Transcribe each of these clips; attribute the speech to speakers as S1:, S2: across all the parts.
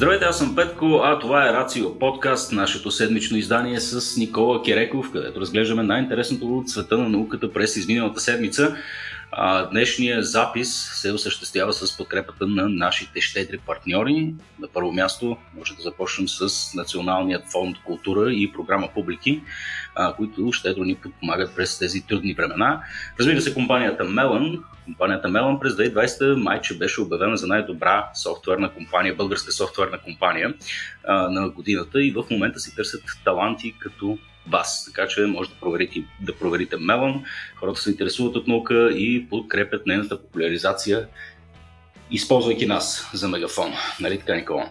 S1: Здравейте, аз съм Петко, а това е Рацио подкаст, нашето седмично издание с Никола Кереков, където разглеждаме най-интересното от света на науката през изминалата седмица. А, днешния запис се осъществява с подкрепата на нашите щедри партньори. На първо място може да започнем с Националният фонд култура и програма Публики, а, които щедро ни подпомагат през тези трудни времена. Разбира се, компанията Melon. Компанията Melon през 2020 майче беше обявена за най-добра софтуерна компания, българска софтуерна компания а, на годината и в момента си търсят таланти като вас. Така че може да проверите, да проверите Мелон. Хората се интересуват от наука и подкрепят нейната популяризация използвайки нас за мегафон. Нали така, Никола?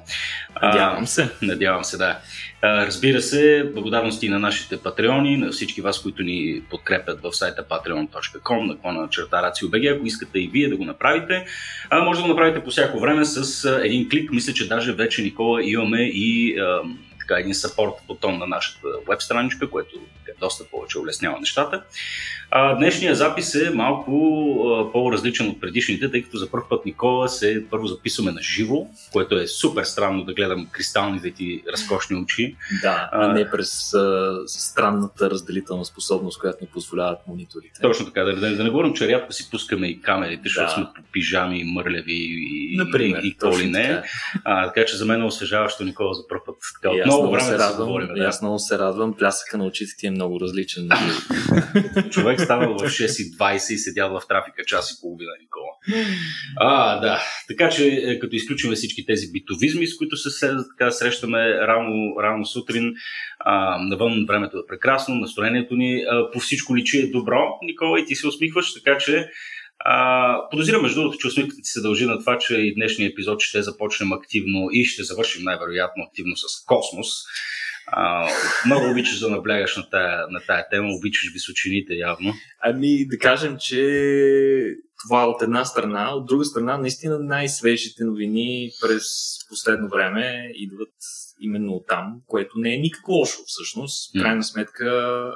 S2: Надявам се.
S1: А, надявам се, да. А, разбира се, благодарности на нашите патреони, на всички вас, които ни подкрепят в сайта patreon.com, на клона черта RACIO.BG. Ако искате и вие да го направите, а, може да го направите по всяко време с а, един клик. Мисля, че даже вече, Никола, имаме и а, така, един саппорт бутон на нашата веб страничка, което доста повече улеснява нещата. А, днешния запис е малко а, по-различен от предишните, тъй като за първ път Никола се първо записваме на живо, което е супер странно да гледам кристалните ти разкошни очи.
S2: Да, а, не през а, странната разделителна способност, която ни позволяват мониторите.
S1: Точно така, да, да, да не говорим, че рядко си пускаме и камерите, защото да. сме по пижами, мърлеви и,
S2: Например,
S1: и, и коли не. Така. А, така че за мен е освежаващо, Никола, за първ път. Така,
S2: и много време се да радвам, говорим, да. Аз много се радвам, плясъка на очите ти е много различен.
S1: Човек ставал в 6.20 и седял в трафика час и половина, Никола. А, да. Така че, е, като изключим всички тези битовизми, с които се така, срещаме рано, рано сутрин, а, навън времето е прекрасно, настроението ни а, по всичко личи е добро, Никола, и ти се усмихваш, така че а, подозирам между другото, че усмивката ти се дължи на това, че и днешния епизод ще започнем активно и ще завършим най-вероятно активно с космос. А, много обичаш да наблягаш на тая, на тая тема, обичаш височините явно.
S2: Ами да кажем, че това от една страна, от друга страна, наистина най-свежите новини през последно време идват именно от там, което не е никак лошо всъщност. В крайна сметка,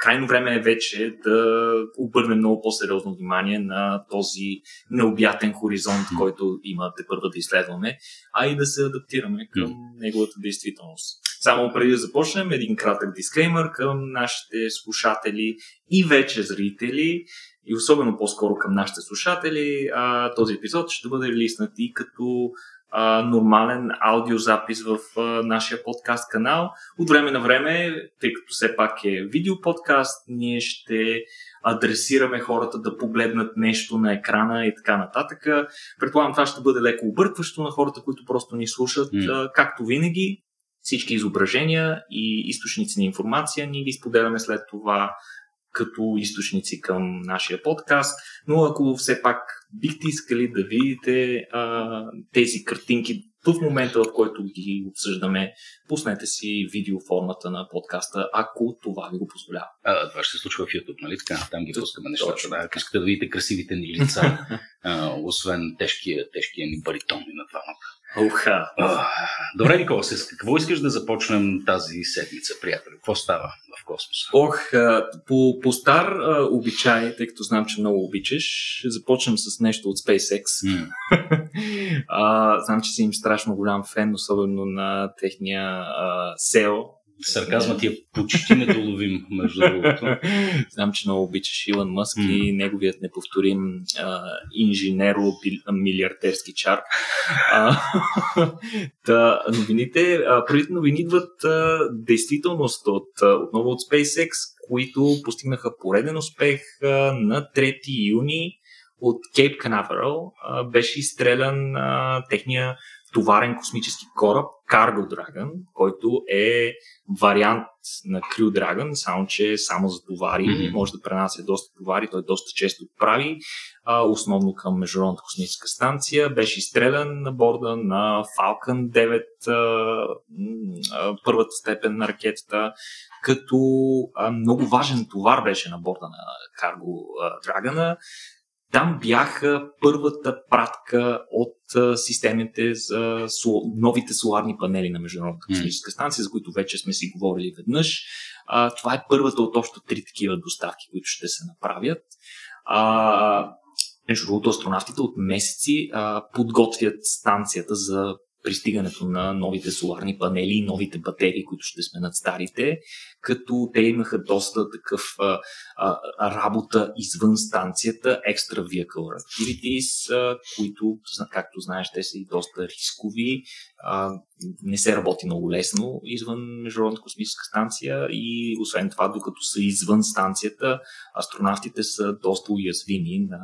S2: крайно време е вече да обърнем много по-сериозно внимание на този необятен хоризонт, който имате първа да изследваме, а и да се адаптираме към неговата действителност. Само преди да започнем, един кратък дисклеймер към нашите слушатели и вече зрители и особено по-скоро към нашите слушатели. А, този епизод ще бъде лиснат и като а, нормален аудиозапис в а, нашия подкаст канал. От време на време, тъй като все пак е видеоподкаст, ние ще адресираме хората да погледнат нещо на екрана и така нататък. Предполагам, това ще бъде леко объркващо на хората, които просто ни слушат. Mm. Както винаги, всички изображения и източници на информация ние ги споделяме след това като източници към нашия подкаст, но ако все пак бихте искали да видите а, тези картинки в момента, в който ги обсъждаме, пуснете си видеоформата на подкаста, ако това ви го позволява.
S1: А, това ще се случва в YouTube, нали така? Там ги пускаме нещата. Да. Ако искате да видите красивите ни лица, а, освен тежкия, тежкия ни баритон на двамата.
S2: Уха.
S1: Добре, Никола, с какво искаш да започнем тази седмица, приятели? Какво става в космоса?
S2: Ох, по, по стар обичай, тъй като знам, че много обичаш, ще започнем с нещо от SpaceX. Mm. а, знам, че си им страшно голям фен, особено на техния а, SEO,
S1: Сарказмът ти е почти недоловим, между другото.
S2: Знам, че много обичаш Илон Мъск mm. и неговият неповторим инженеро-милиардерски чар. та, новините, а, първите новини идват а, действителност от, отново от SpaceX, които постигнаха пореден успех а, на 3 юни от Кейп Канаверал. Беше изстрелян а, техния товарен космически кораб Cargo Dragon, който е вариант на Crew Dragon, само че само за товари, mm-hmm. може да пренася доста товари, той доста често прави, а, основно към Международната космическа станция. Беше изстрелян на борда на Falcon 9, а, а, първата степен на ракетата, като а, много важен товар беше на борда на Cargo Dragon. Там бяха първата пратка от системите за новите соларни панели на Международната космическа станция, за които вече сме си говорили веднъж. Това е първата от още три такива доставки, които ще се направят. Между другото, астронавтите от месеци а, подготвят станцията за пристигането на новите соларни панели и новите батерии, които ще сменят старите, като те имаха доста такъв а, а, работа извън станцията, extra vehicle activities, а, които, както знаеш, те са и доста рискови, а, не се работи много лесно извън Международната космическа станция и освен това, докато са извън станцията, астронавтите са доста уязвими на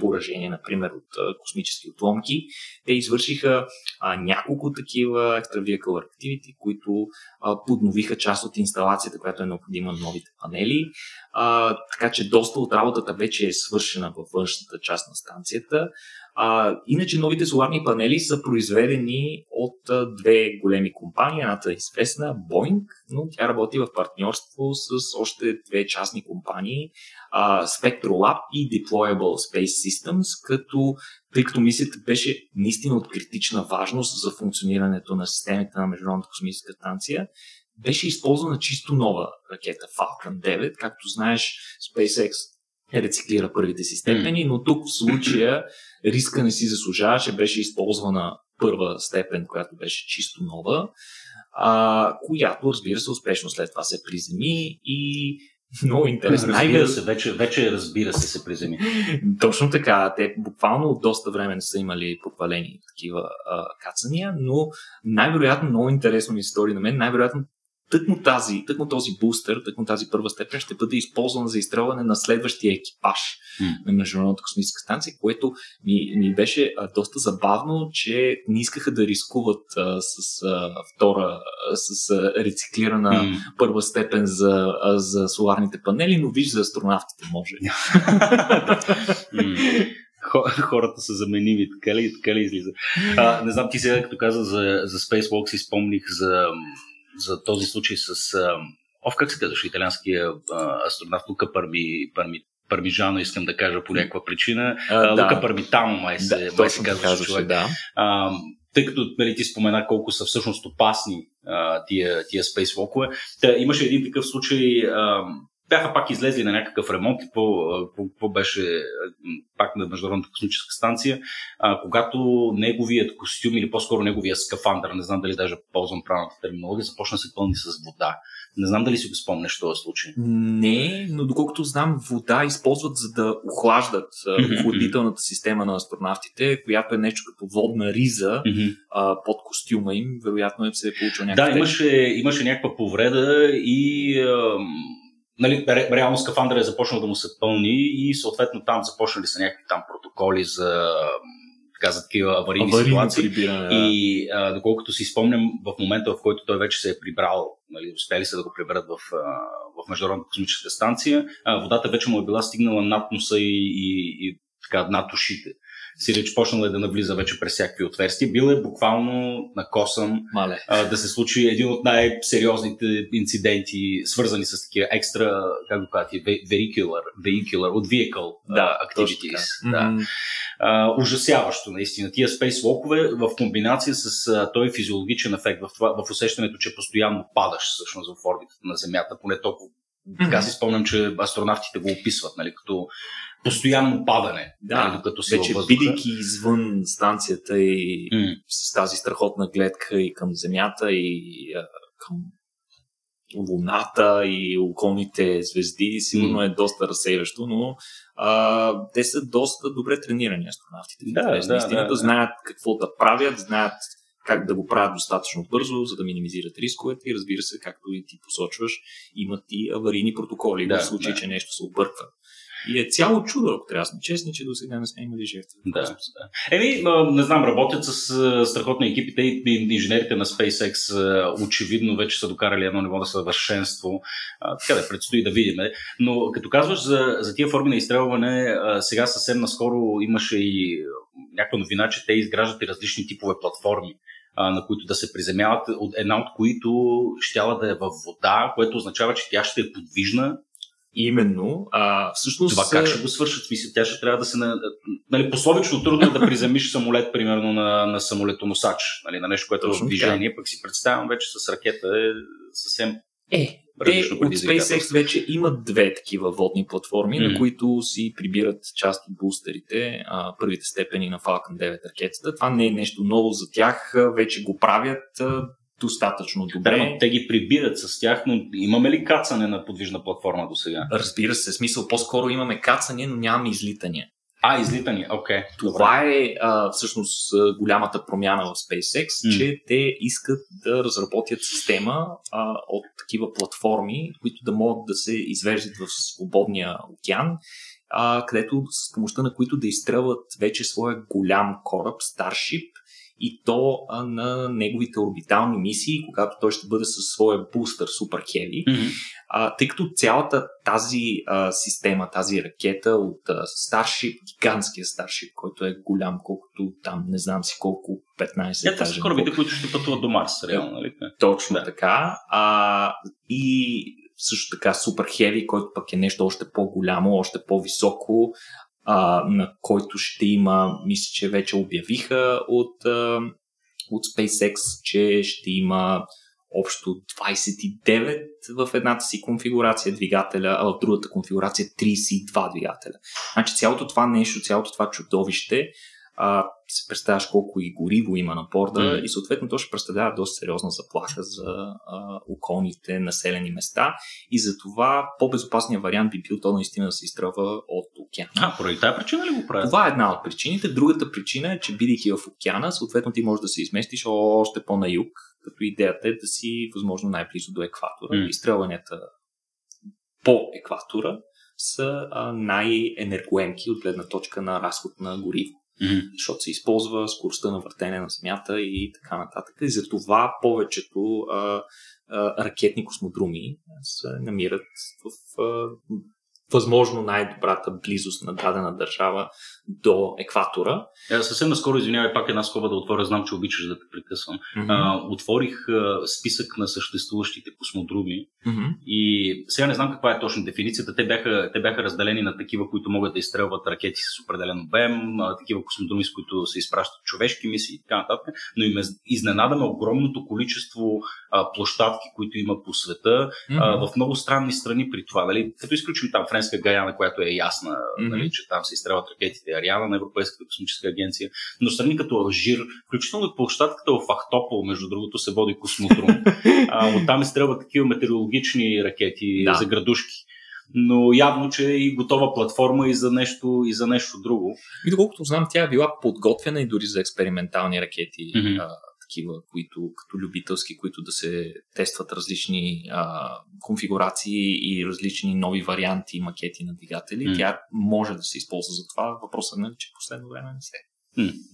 S2: поражение, например, от космически отломки. Те извършиха а, няколко такива extra vehicle activity, които а, подновиха част от инсталацията, която е необходима на новите панели. А, така че доста от работата вече е свършена във външната част на станцията. А, иначе новите соларни панели са произведени от а, две големи компании. Едната е известна Boeing, но тя работи в партньорство с още две частни компании а, Spectrolab и Deployable Space Systems, като тъй като мисията беше наистина от критична важност за функционирането на системите на Международната космическа станция, беше използвана чисто нова ракета Falcon 9. Както знаеш, SpaceX рециклира първите си степени, но тук в случая риска не си заслужаваше, беше използвана първа степен, която беше чисто нова, а, която, разбира се, успешно след това се приземи и много интересно.
S1: Разбира се, вече, вече разбира се се приземи.
S2: Точно така. Те буквално от доста време не са имали попалени такива а, кацания, но най-вероятно много интересно ми история на мен. Най-вероятно тъкмо, тази, тъкмо този бустер, тъкмо тази първа степен ще бъде използван за изстрелване на следващия екипаж mm. на Международната космическа станция, което ми, ми беше а, доста забавно, че не искаха да рискуват а, с а, втора, а, с а, рециклирана mm. първа степен за, а, за соларните панели, но виж за астронавтите може.
S1: хората са заменими, така ли, така ли излиза? А, не знам, ти сега като каза за, за Spacewalk си спомних за за този случай с... Ов, как се казваш, италианския астронавт Лука Парми, Парми, Пармижано, искам да кажа по някаква причина. А, Лука да. Пармитано, май се, да, май се казва човек. Да. А, тъй като нали, ти спомена колко са всъщност опасни а, тия, тия спейсвокове. Та, имаше един такъв случай, а, бяха пак излезли на някакъв ремонт, какво беше пак на Международната космическа станция, а, когато неговият костюм или по-скоро неговия скафандър, не знам дали даже ползвам правилната терминология, започна да се пълни с вода. Не знам дали си го спомняш този случай.
S2: Не, но доколкото знам, вода използват за да охлаждат охладителната система на астронавтите, която е нещо като водна риза а, под костюма им. Вероятно е се е получил някакъв.
S1: Да, имаше, имаше някаква повреда и а, нали, реално скафандър е започнал да му се пълни и съответно там започнали са някакви там протоколи за така, за такива аварийни, аварийни ситуации. Прибиране, да. И а, доколкото си спомням, в момента, в който той вече се е прибрал, нали, успели се да го приберат в, в Международната космическа станция, а, водата вече му е била стигнала над носа и, и, и така, над ушите реч почнал е да навлиза вече през всякакви отверстия. Бил е буквално на косъм а, да се случи един от най-сериозните инциденти, свързани с такива екстра, как го казвате, vehicular, vehicular, от vehicle да, activities. Да. Mm-hmm. А, ужасяващо, наистина. Тия спейслокове в комбинация с а, този физиологичен ефект, в, това, в усещането, че постоянно падаш всъщност в орбитата на Земята, поне толкова така си спомням, че астронавтите го описват, нали, като постоянно падане.
S2: Да,
S1: нали,
S2: докато си вече бидейки извън станцията и mm. с тази страхотна гледка и към Земята и а, към Луната и околните звезди, сигурно mm. е доста разсейващо, но а, те са доста добре тренирани астронавтите. Да, да, наистина да, да, знаят какво да правят, знаят как да го правят достатъчно бързо, за да минимизират рисковете и разбира се, както и ти посочваш, имат и аварийни протоколи да, в случай, да. че нещо се обърква. И е цяло чудо, ако трябва да сме честни, че до сега не сме имали жертви.
S1: Да, да. Еми, не знам, работят с страхотни екипите и инженерите на SpaceX очевидно вече са докарали едно ниво на съвършенство. Така да предстои да видим. Но като казваш за, за тия форми на изстрелване, сега съвсем наскоро имаше и някаква новина, че те изграждат и различни типове платформи на които да се приземяват, една от които щяла да е във вода, което означава, че тя ще е подвижна
S2: Именно. А, всъщност...
S1: Това как ще го свършат? Смисъл, тя ще трябва да се... Нали, пословично трудно е да приземиш самолет, примерно, на, на самолетоносач, нали, на нещо, което е в движение, пък си представям вече с ракета е съвсем
S2: е, Те от SpaceX вече имат две такива водни платформи, mm-hmm. на които си прибират част от бустерите, а, първите степени на Falcon 9 ракетата. Това не е нещо ново за тях, вече го правят достатъчно добре.
S1: Да, те ги прибират с тях, но имаме ли кацане на подвижна платформа до сега?
S2: Разбира се, смисъл по-скоро имаме кацане, но нямаме излитания.
S1: А, излитане, окей. Okay.
S2: Това Добре. е а, всъщност голямата промяна в SpaceX, mm. че те искат да разработят система а, от такива платформи, които да могат да се извеждат в свободния океан, а, където с помощта на които да изстрелват вече своя голям кораб, Starship, и то а, на неговите орбитални мисии, когато той ще бъде със своя бустър Super Heavy. Mm-hmm. А, тъй като цялата тази а, система, тази ракета от а, Starship, гигантския Starship, който е голям, колкото там, не знам си колко, 15
S1: Ето са корабите, които ще пътуват до Марс, реално, нали?
S2: Точно да. така. А, и също така Super Heavy, който пък е нещо още по-голямо, още по-високо, а, на който ще има, мисля, че вече обявиха от, а, от SpaceX, че ще има общо 29 в едната си конфигурация двигателя, а в другата конфигурация 32 двигателя. Значи цялото това нещо, цялото това чудовище а, се представяш колко и гориво има на борда mm. и съответно то ще представлява доста сериозна заплаха за а, околните населени места и за това по-безопасният вариант би бил то наистина да се изстрелва от океана.
S1: А, поради тази причина ли го правят?
S2: Това е една от причините. Другата причина е, че бидейки в океана, съответно ти можеш да се изместиш още по-на юг, като идеята е да си възможно най-близо до екватора. Mm. Изстрелванията по екватора са най-енергоемки от гледна точка на разход на гориво
S1: mm-hmm.
S2: защото се използва скоростта на въртене на Земята и така нататък. И за това повечето а, а, ракетни космодруми се намират в а, възможно най-добрата близост на дадена държава до екватора.
S1: Е, съвсем наскоро, извинявай, пак една скоба да отворя, знам, че обичаш да те прекъсвам. Mm-hmm. А, отворих а, списък на съществуващите космодруми
S2: mm-hmm.
S1: и сега не знам каква е точно дефиницията. Те бяха, те бяха разделени на такива, които могат да изстрелват ракети с определен обем, а, такива космодруми, с които се изпращат човешки мисии и така нататък, но им е изненадаме огромното количество а, площадки, които има по света, mm-hmm. а, в много странни страни при това. Нали? Като изключим там Френска Гаяна, която е ясна, mm-hmm. нали, че там се изстрелват ракетите, Ариана на Европейската космическа агенция, но страни като Алжир, включително и площадката в Ахтопол, между другото, се води космодрум. а, оттам изстрелват такива метеорологични ракети да. за градушки но явно, че е и готова платформа и за нещо, и за нещо друго.
S2: И доколкото знам, тя е била подготвена и дори за експериментални ракети. Mm-hmm такива, които като любителски, които да се тестват различни а, конфигурации и различни нови варианти и макети на двигатели. Mm. Тя може да се използва за това. Въпросът е, че последно време не се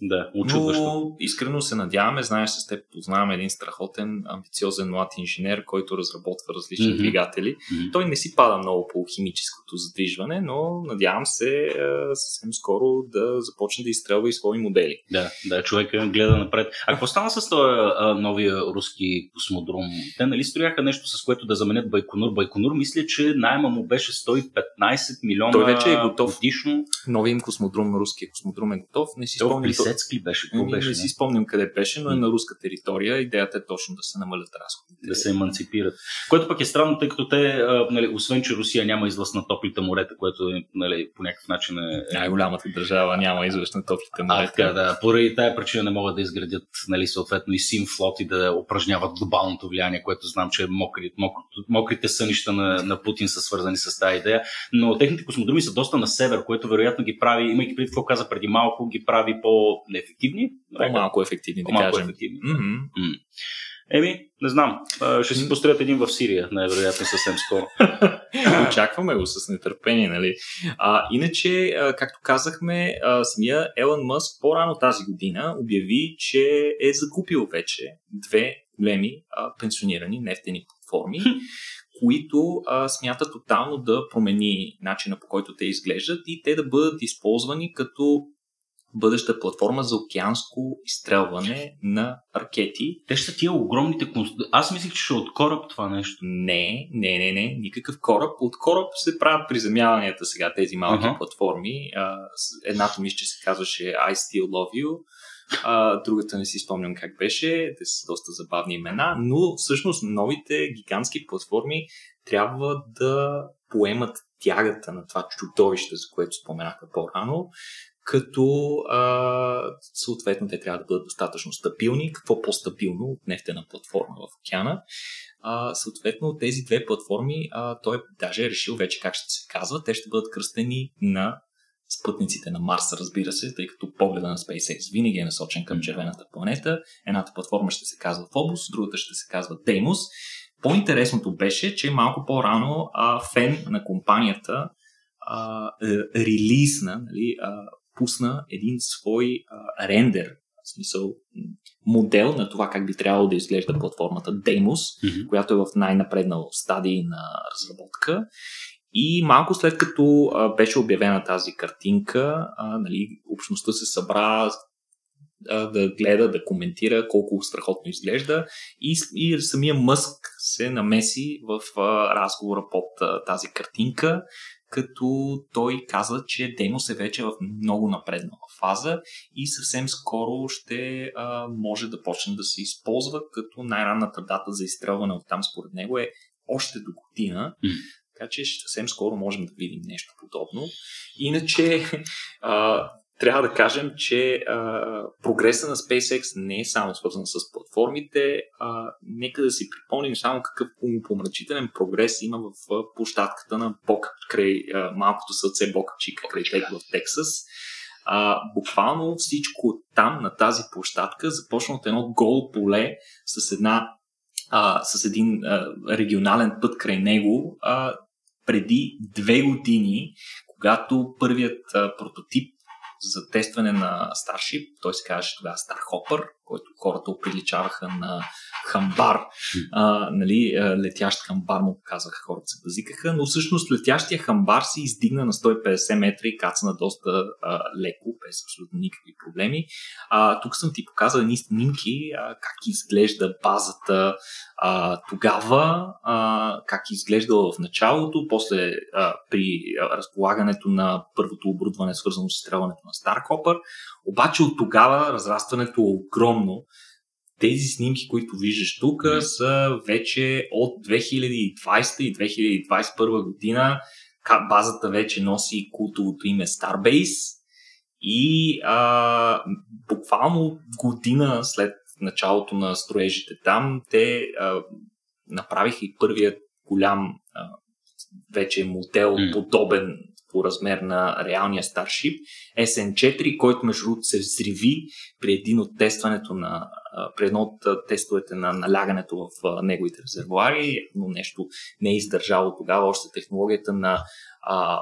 S1: да, очудващо.
S2: Но искрено се надяваме, знаеш, с теб познаваме един страхотен, амбициозен млад инженер, който разработва различни mm-hmm. двигатели. Mm-hmm. Той не си пада много по химическото задвижване, но надявам се съвсем скоро да започне да изстрелва и свои модели.
S1: Да, да, човек гледа напред. А какво стана с този новия руски космодром? Те нали строяха нещо, с което да заменят Байконур. Байконур мисля, че найма му беше 115 милиона
S2: Той вече е готов.
S1: годишно.
S2: Новият космодром, руския космодром е готов. Не си
S1: спомням. Плисецк ли беше? Какво
S2: беше? Не, си спомням къде беше, но е на руска територия. Идеята е точно да се намалят разходите.
S1: Да се еманципират. Което пък е странно, тъй като те, нали, освен че Русия няма излъз на топлите морета, което е, нали, по някакъв начин е.
S2: Най-голямата държава няма излъз на топлите морета. А,
S1: така, да. Поради тая причина не могат да изградят, нали, съответно и симфлот и да упражняват глобалното влияние, което знам, че е мокри, мокрите, мокрите сънища на, на Путин са свързани с тази идея. Но техните космодроми са доста на север, което вероятно ги прави, имайки преди какво каза преди малко, ги прави по-неефективни.
S2: По-малко ефективни, да по-малко кажем.
S1: Ефективни. Mm-hmm. Mm. Еми, не знам. Ще си построят един в Сирия, най-вероятно съвсем скоро.
S2: Очакваме го с нетърпение, нали? А, иначе, както казахме, самия Елън Мъск по-рано тази година обяви, че е закупил вече две големи а, пенсионирани нефтени платформи, които а, смятат тотално да промени начина по който те изглеждат и те да бъдат използвани като бъдеща платформа за океанско изстрелване на ракети.
S1: Те ще са тия огромните конструкции. Аз мислих, че ще е от кораб това нещо.
S2: Не, не, не, не, никакъв кораб. От кораб се правят приземяванията сега, тези малки uh-huh. платформи. едната мисля, че се казваше I Still Love You, а, другата не си спомням как беше, те са доста забавни имена, но всъщност новите гигантски платформи трябва да поемат тягата на това чудовище, за което споменахме по-рано, като а, съответно те трябва да бъдат достатъчно стабилни. Какво по-стабилно от нефтена платформа в океана? А, съответно, тези две платформи, а, той даже е решил вече как ще се казва. Те ще бъдат кръстени на спътниците на Марс, разбира се, тъй като погледа на SpaceX винаги е насочен към червената планета. Едната платформа ще се казва Phobos, другата ще се казва Deimos. По-интересното беше, че малко по-рано а, фен на компанията а, релизна, нали, а, пусна един свой а, рендер, в смисъл модел на това как би трябвало да изглежда платформата Deimos, mm-hmm. която е в най-напреднал стадий на разработка. И малко след като а, беше обявена тази картинка, а, нали, общността се събра а, да гледа, да коментира колко страхотно изглежда и, и самия Мъск се намеси в а, разговора под а, тази картинка, като той каза, че Демос е вече в много напреднала фаза и съвсем скоро ще а, може да почне да се използва, като най-ранната дата за изстрелване от там според него е още до година. Mm. Така че съвсем скоро можем да видим нещо подобно. Иначе а, трябва да кажем, че а, прогреса на SpaceX не е само свързан с платформите. А, нека да си припомним само какъв умопомрачителен прогрес има в а, площадката на Бок край а, малкото сърце Бока Чика край Тек в Тексас. А, буквално всичко там, на тази площадка, започна от едно голо поле с една а, с един а, регионален път край него а, преди две години, когато първият а, прототип за тестване на Starship, той се казваше тогава Starhopper, който хората оприличаваха на хамбар, а, нали, летящ хамбар му казаха, хората се базикаха, но всъщност летящия хамбар се издигна на 150 метра и кацна доста а, леко, без абсолютно никакви проблеми. А, тук съм ти показал едни снимки, а, как изглежда базата а, тогава, а, как изглеждала в началото, после а, при разполагането на първото оборудване, свързано с изстрелването на Starhopper. Обаче от тогава разрастването е огромно. Тези снимки, които виждаш тук, mm. са вече от 2020 и 2021 година. Базата вече носи култовото име Starbase и а, буквално година след началото на строежите там, те а, направиха и първият голям а, вече модел, mm. подобен по размер на реалния Starship, SN4, който между другото се взриви при един от тестването на при едно от тестовете на налягането в неговите резервуари, но нещо не е издържало тогава. Още технологията на а,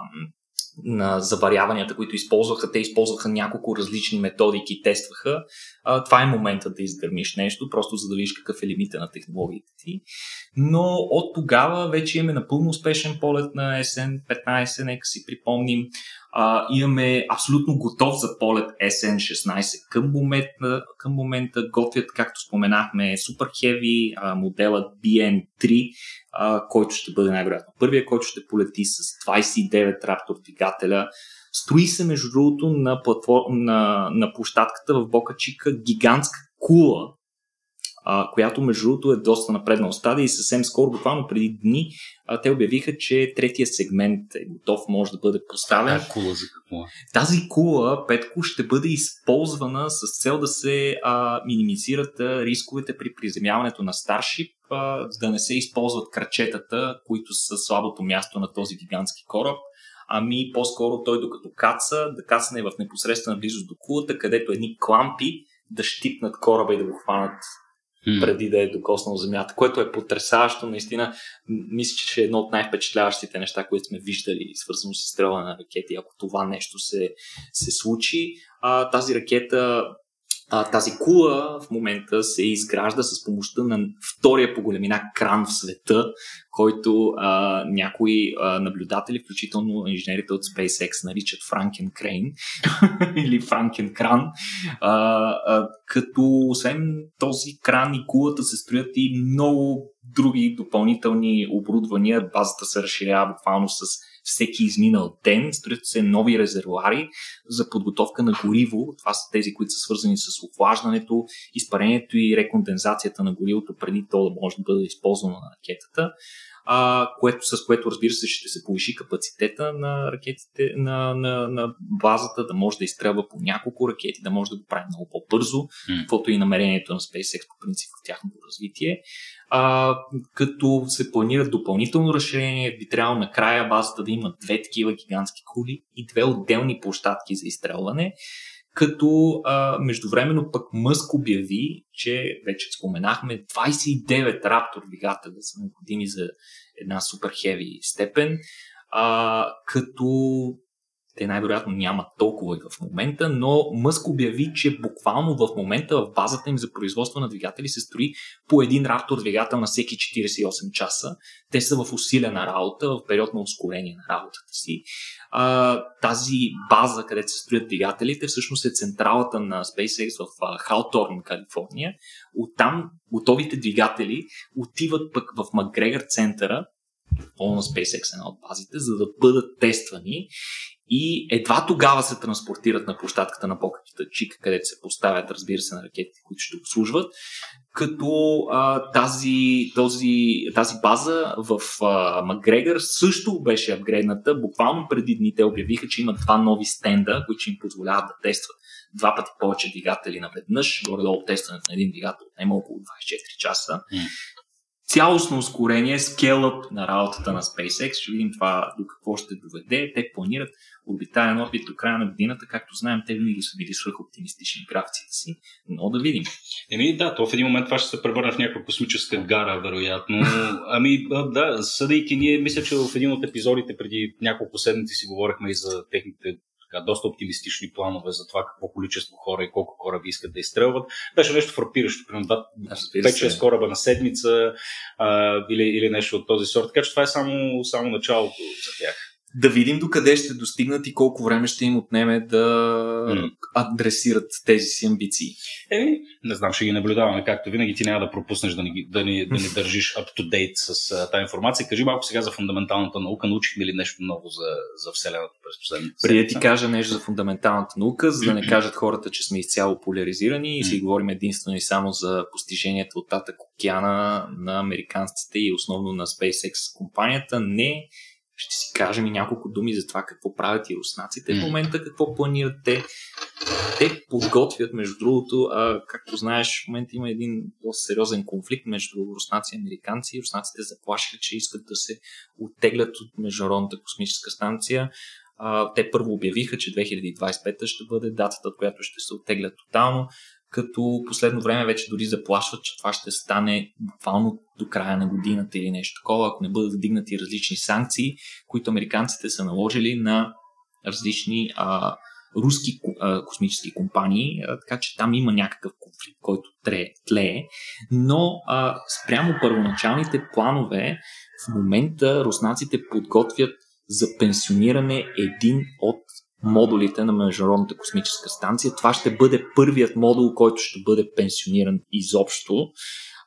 S2: на заваряванията, които използваха. Те използваха няколко различни методики, тестваха. А, това е момента да изгърмиш нещо, просто за да видиш какъв е лимита на технологиите ти. Но от тогава вече имаме напълно успешен полет на SN15, нека си припомним. Имаме абсолютно готов за полет SN16 към момента, към момента готвят, както споменахме, Super Heavy, а, моделът BN3, а, който ще бъде най-вероятно първия, който ще полети с 29 Raptor двигателя. Строи се, между другото, на, платформ, на, на площадката в Бока Чика гигантска кула, а, която между другото е доста напреднал стадия и съвсем скоро, буквално преди дни, а, те обявиха, че третия сегмент е готов, може да бъде поставен.
S1: Тази кула за какво?
S2: Тази кула, Петко, ще бъде използвана с цел да се а, минимизират а, рисковете при приземяването на Starship, а, да не се използват крачетата, които са слабото място на този гигантски кораб, ами по-скоро той докато каца, да кацне в непосредствена близост до кулата, където едни клампи да щипнат кораба и да го хванат mm. преди да е докоснал земята, което е потрясаващо. Наистина, мисля, че е едно от най-впечатляващите неща, които сме виждали, свързано с стрелване на ракети. Ако това нещо се, се случи, а, тази ракета а, тази кула в момента се изгражда с помощта на втория по големина кран в света, който а, някои а, наблюдатели, включително инженерите от SpaceX, наричат Франкен Крейн или Франкен Кран. А, а, като освен този кран и кулата се строят и много други допълнителни оборудвания. Базата се разширява буквално с всеки изминал ден, строят се нови резервуари за подготовка на гориво. Това са тези, които са свързани с охлаждането, изпарението и рекондензацията на горивото преди то да може да бъде използвано на ракетата а, което, с което разбира се ще се повиши капацитета на ракетите, на, на, на базата, да може да изстрелва по няколко ракети, да може да го прави много по-бързо, mm. каквото и намерението на SpaceX по принцип в тяхното развитие. А, като се планират допълнително разширение, би трябвало накрая базата да има две такива гигантски кули и две отделни площадки за изстрелване като а, междувременно пък Мъск обяви, че вече споменахме 29 раптор двигателя са необходими за една супер хеви степен, а, като те най-вероятно нямат толкова и в момента, но Мъск обяви, че буквално в момента в базата им за производство на двигатели се строи по един раптор двигател на всеки 48 часа. Те са в усилена работа, в период на ускорение на работата си. А, тази база, където се строят двигателите, всъщност е централата на SpaceX в Халторн, Калифорния. Оттам готовите двигатели отиват пък в Макгрегор центъра, на SpaceX една от базите, за да бъдат тествани и едва тогава се транспортират на площадката на покритата Чика, където се поставят, разбира се, на ракетите, които ще обслужват. Като а, тази, този, тази база в а, Макгрегор също беше апгрейдната. Буквално преди дни те обявиха, че имат два нови стенда, които им позволяват да тестват два пъти повече двигатели наведнъж. Горе-долу тестването на един двигател има около 24 часа цялостно ускорение, скелъп на работата на SpaceX. Ще видим това до какво ще доведе. Те планират орбитален орбит до края на годината. Както знаем, те винаги са били свърх оптимистични графиците си. Но да видим.
S1: Еми да, то в един момент това ще се превърне в някаква космическа гара, вероятно. Ами да, съдейки ние, мисля, че в един от епизодите преди няколко седмици си говорихме и за техните така, доста оптимистични планове за това какво количество хора и колко кораби искат да изстрелват. Беше нещо фрапиращо, примерно 5-6 кораба на седмица а, или, или нещо от този сорт. Така че това е само, само началото за тях
S2: да видим докъде ще достигнат и колко време ще им отнеме да mm. адресират тези си амбиции.
S1: Еми, не знам, ще ги наблюдаваме. Както винаги, ти няма да пропуснеш да ни, да ни, да ни държиш up-to-date с uh, тази информация. Кажи малко сега за фундаменталната наука. Научихме ли нещо ново за, за Вселената през последните
S2: Преди да ти кажа нещо за фундаменталната наука, за да не кажат хората, че сме изцяло поляризирани и си говорим единствено и само за постиженията от татък океана на американците и основно на SpaceX компанията. Не, ще си кажем и няколко думи за това какво правят и руснаците в момента, какво планират те. Те подготвят, между другото, а, както знаеш, в момента има един доста сериозен конфликт между руснаци и американци. Руснаците заплашиха, че искат да се оттеглят от Международната космическа станция. А, те първо обявиха, че 2025 ще бъде датата, от която ще се оттеглят тотално като последно време вече дори заплашват, че това ще стане буквално до края на годината или нещо такова, ако не бъдат вдигнати различни санкции, които американците са наложили на различни а, руски а, космически компании, а, така че там има някакъв конфликт, който тре, тлее, но а, спрямо първоначалните планове в момента руснаците подготвят за пенсиониране един от модулите на Международната космическа станция. Това ще бъде първият модул, който ще бъде пенсиониран изобщо.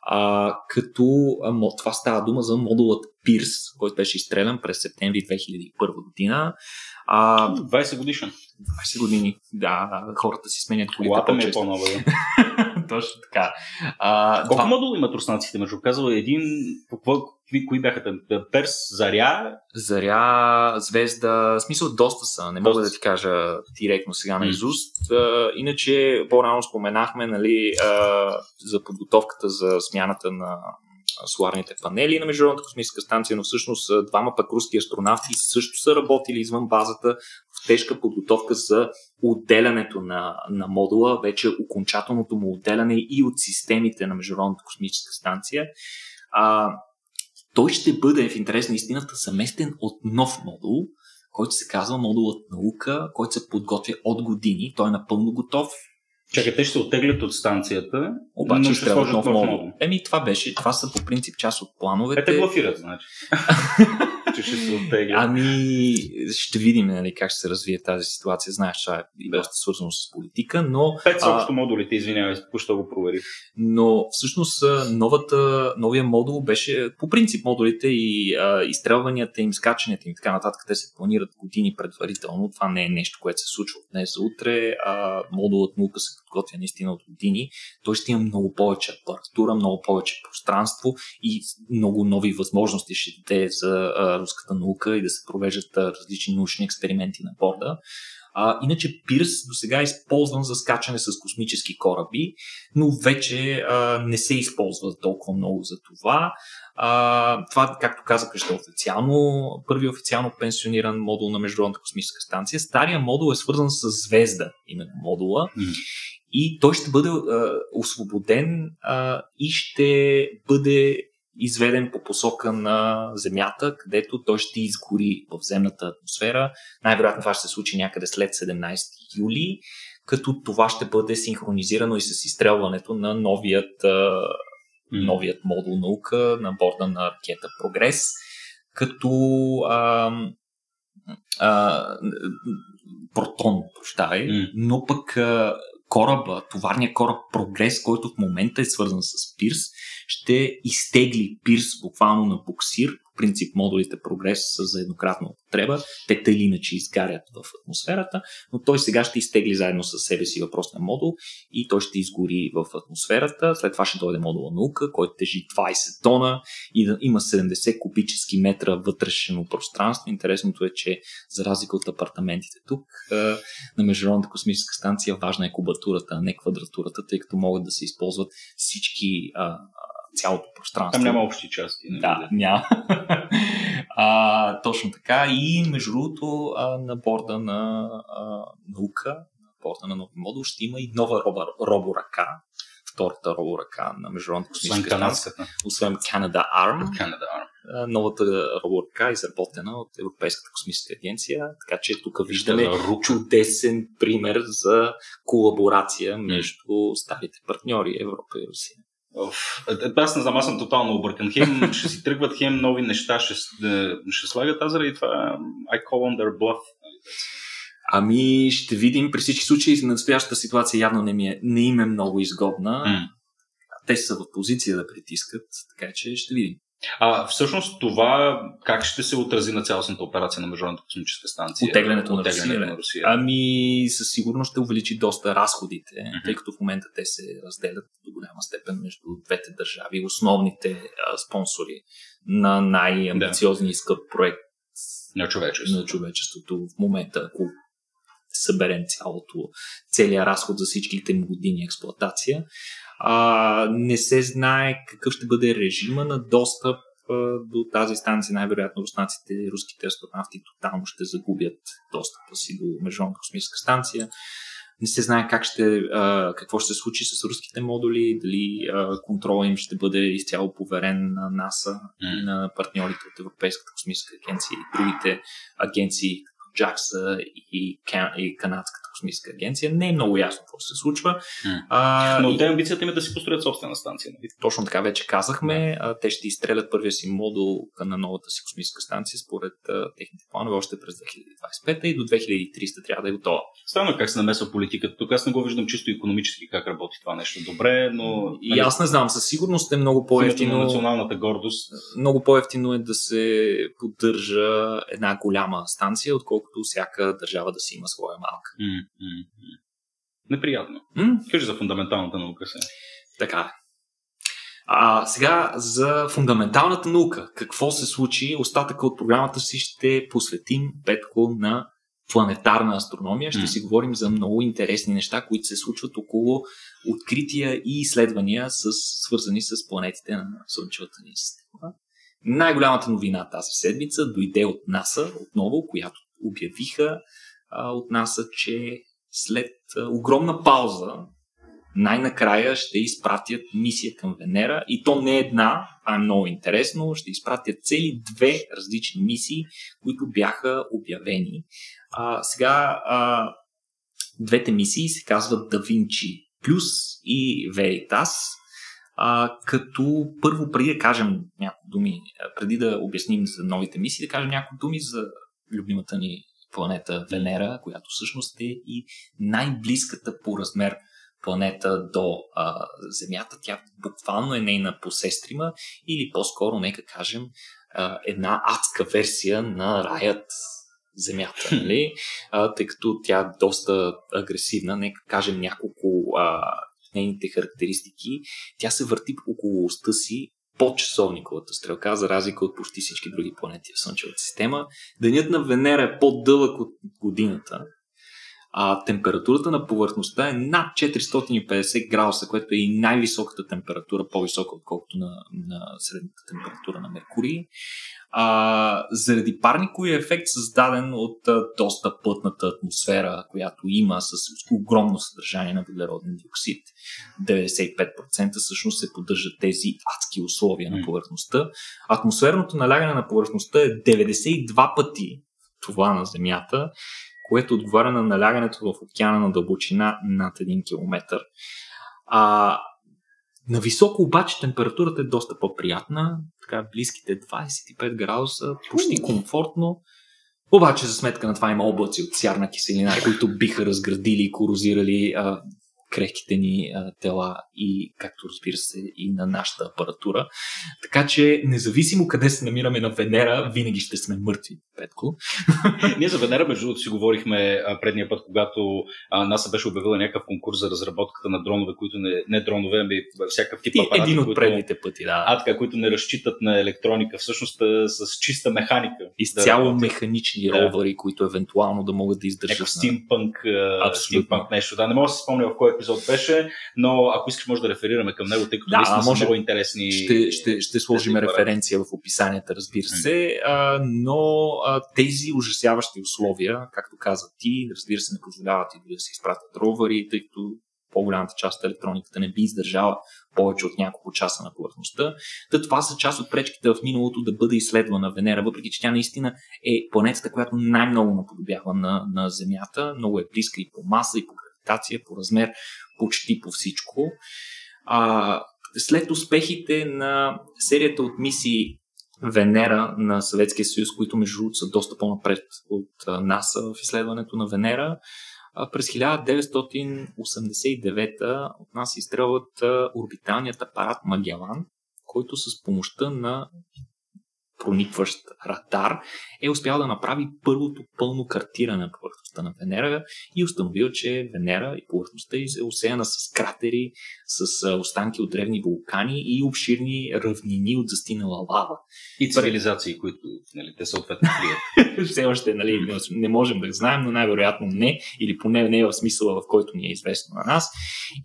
S2: А, като а, това става дума за модулът Пирс, който беше изстрелян през септември 2001 година.
S1: А, 20 годишен.
S2: 20 години, да, хората си сменят колите
S1: Колата ми е по-нова, да.
S2: Точно така.
S1: А, Колко два... модул имат руснаците, между казва един, какво, кои, кои бяха там? Перс, Заря?
S2: Заря, Звезда, смисъл доста са, не мога да ти кажа директно сега на изуст. Mm. Иначе по-рано споменахме нали, за подготовката за смяната на соларните панели на Международната космическа станция, но всъщност двама пък руски астронавти също са работили извън базата в тежка подготовка за отделянето на, на модула, вече окончателното му отделяне и от системите на Международната космическа станция. А, той ще бъде в интерес на истината съместен от нов модул, който се казва модулът наука, който се подготвя от години. Той е напълно готов.
S1: Чакай, те ще се оттеглят от станцията,
S2: обаче ще трябва нов модул. Еми, това беше, това са по принцип част от плановете.
S1: Е, те блофират, значи. че ще се оттегля.
S2: Ами, ще видим нали, как ще се развие тази ситуация. Знаеш, че е
S1: Да.
S2: доста свързано с политика, но,
S1: Пет са общо модулите, извинявай, току-що го проверих.
S2: но всъщност новата, новия модул беше, по принцип модулите и а, изстрелванията им, скачанията им и така нататък, те се планират години предварително. Това не е нещо, което се случва днес за утре. А, модулът наука се подготвя наистина от години. Той ще има много повече апаратура, много повече пространство и много нови възможности ще даде за а, руската наука и да се провеждат а, различни научни експерименти на борда. А, иначе Пирс до сега е използван за скачане с космически кораби, но вече а, не се използва толкова много за това. А, това, както казах, ще е официално, първи официално пенсиониран модул на Международната космическа станция. Стария модул е свързан с звезда, именно модула. И той ще бъде а, освободен а, и ще бъде изведен по посока на Земята, където той ще изгори в земната атмосфера. Най-вероятно това ще се случи някъде след 17 юли, като това ще бъде синхронизирано и с изстрелването на новият, новият модул наука на борда на ракета Прогрес, като а, а, протон, прощавай,
S1: М.
S2: но пък а, кораба, товарният кораб Прогрес, който в момента е свързан с Пирс, ще изтегли Пирс буквално на буксир. Принцип модулите Прогрес са за еднократна употреба. Те тъй или иначе изгарят в атмосферата, но той сега ще изтегли заедно с себе си въпросния модул и той ще изгори в атмосферата. След това ще дойде модула наука, който тежи 20 тона и да има 70 кубически метра вътрешно пространство. Интересното е, че за разлика от апартаментите тук, а, на Международната космическа станция важна е кубатурата, а не квадратурата, тъй като могат да се използват всички цялото пространство.
S1: Там няма общи части. нали?
S2: Да, няма. а, точно така. И между другото, а, на борда на а, наука, на борда на нов модул, ще има и нова роба, роборъка. Втората роборъка на Международната космическа станция. Освен Canada Arm,
S1: Канада.
S2: а, новата роборъка е изработена от Европейската космическа агенция, така че тук виждаме чудесен пример за колаборация между старите партньори Европа и Русия.
S1: Оф, е, Аз не знам, аз съм тотално объркан. Хем ще си тръгват, хем нови неща ще, е, ще слагат, аз заради това I call on their bluff.
S2: Ами ще видим. При всички случаи настоящата ситуация явно не, ми е, не им е много изгодна.
S1: М.
S2: Те са в позиция да притискат, така че ще видим.
S1: А всъщност това как ще се отрази на цялостната операция на Международната космическа станция?
S2: Оттеглянето на
S1: Оттеглянето
S2: Русия,
S1: на. Русия.
S2: Ами със сигурност ще увеличи доста разходите,
S1: Мгм.
S2: тъй като в момента те се разделят до голяма степен между двете държави, основните а, спонсори на най-амбициозния и скъп проект
S1: На човечество.
S2: на човечеството в момента, ако съберем цялото, целият разход за всичките му години експлоатация. А, не се знае какъв ще бъде режима на достъп а, до тази станция. Най-вероятно руснаците и руските астронавти тотално ще загубят достъпа си до Международната космическа станция. Не се знае как ще, а, какво ще се случи с руските модули, дали а, контрола им ще бъде изцяло поверен на НАСА и на партньорите от Европейската космическа агенция и другите агенции, като JAXA и, Ка- и Канадската космическа агенция. Не е много ясно какво се случва. А,
S1: Но те амбицията им е да си построят собствена станция. Нали?
S2: точно така вече казахме. А, те ще изстрелят първия си модул на новата си космическа станция според а, техните планове още през 2025 и до 2300 трябва да е готова.
S1: Странно как се намесва политиката. Тук аз не го виждам чисто економически как работи това нещо. Добре, но
S2: И
S1: нали,
S2: аз не знам, със сигурност е много
S1: на
S2: по-ефтино.
S1: националната гордост.
S2: много по-ефтино е да се поддържа една голяма станция, отколкото всяка държава да си има своя малка.
S1: М, Неприятно.
S2: М?
S1: Кажи за фундаменталната наука се.
S2: Така. А сега за фундаменталната наука. Какво се случи? Остатъка от програмата си ще посветим, Петко, на планетарна астрономия. Ще
S1: М.
S2: си говорим за много интересни неща, които се случват около открития и изследвания, с, свързани с планетите на Слънчевата ни система. Най-голямата новина тази седмица дойде от НАСА, отново, която обявиха а, от НАСА, че след а, огромна пауза най-накрая ще изпратят мисия към Венера и то не една, това е много интересно, ще изпратят цели две различни мисии, които бяха обявени. А, сега а, двете мисии се казват Да Винчи Плюс и Veritas. А, като първо, преди да кажем някои думи, преди да обясним за новите мисии, да кажем някои думи за любимата ни планета Венера, която всъщност е и най-близката по размер планета до а, Земята. Тя буквално е нейна посестрима или по-скоро, нека кажем, а, една адска версия на раят Земята, нали? а, тъй като тя е доста агресивна. Нека кажем няколко а, нейните характеристики. Тя се върти около оста си по часовниковата стрелка, за разлика от почти всички други планети в Слънчевата система. Денят на Венера е по-дълъг от годината, а температурата на повърхността е над 450 градуса, което е и най-високата температура, по-висока отколкото на, на средната температура на Меркурий. А, заради парниковия ефект, създаден от а, доста плътната атмосфера, която има с огромно съдържание на въглероден диоксид, 95% всъщност се поддържат тези адски условия на повърхността. Атмосферното налягане на повърхността е 92 пъти това на Земята което отговаря на налягането в океана на дълбочина над 1 км. А, на високо обаче температурата е доста по-приятна, така близките 25 градуса, почти комфортно. Обаче за сметка на това има облаци от сярна киселина, които биха разградили и корозирали а, крехките ни а, тела и, както разбира се, и на нашата апаратура. Така че, независимо къде се намираме на Венера, винаги ще сме мъртви, Петко.
S1: Ние за Венера, между другото, си говорихме а, предния път, когато а, НАСА беше обявила някакъв конкурс за разработката на дронове, които не, не дронове, ами всякакъв тип апарати.
S2: Един от
S1: които,
S2: предните пъти, да.
S1: А, така, които не разчитат на електроника, всъщност а, с чиста механика.
S2: Изцяло да механични да. ровъри, които евентуално да могат да издържат.
S1: Някакъв стимпънк, стимпънк нещо. Да, не мога да се спомня в кой епизод беше, но ако искаш може да реферираме към него, тъй като да, наистина може, са много интересни.
S2: Ще, ще, ще сложим референция в описанията, разбира се, а, но а, тези ужасяващи условия, както каза ти, разбира се, не позволяват и да се изпратят ровари, тъй като по-голямата част от електрониката не би издържала повече от няколко часа на повърхността. Та това са част от пречките в миналото да бъде изследвана Венера, въпреки че тя наистина е планетата, която най-много наподобява на, на Земята. Много е близка и по маса, и по гравитация, по размер, почти по всичко. А, след успехите на серията от мисии Венера на Съветския съюз, които между другото са доста по-напред от НАСА в изследването на Венера, през 1989 от нас изстрелват орбиталният апарат Магелан, който с помощта на проникващ радар, е успял да направи първото пълно картиране на повърхността на Венера и установил, че Венера и повърхността е усеяна с кратери, с останки от древни вулкани и обширни равнини от застинала лава.
S1: И цивилизации, които нали, те съответно
S2: крият. Все още нали, не можем да знаем, но най-вероятно не, или поне не е в смисъла, в който ни е известно на нас.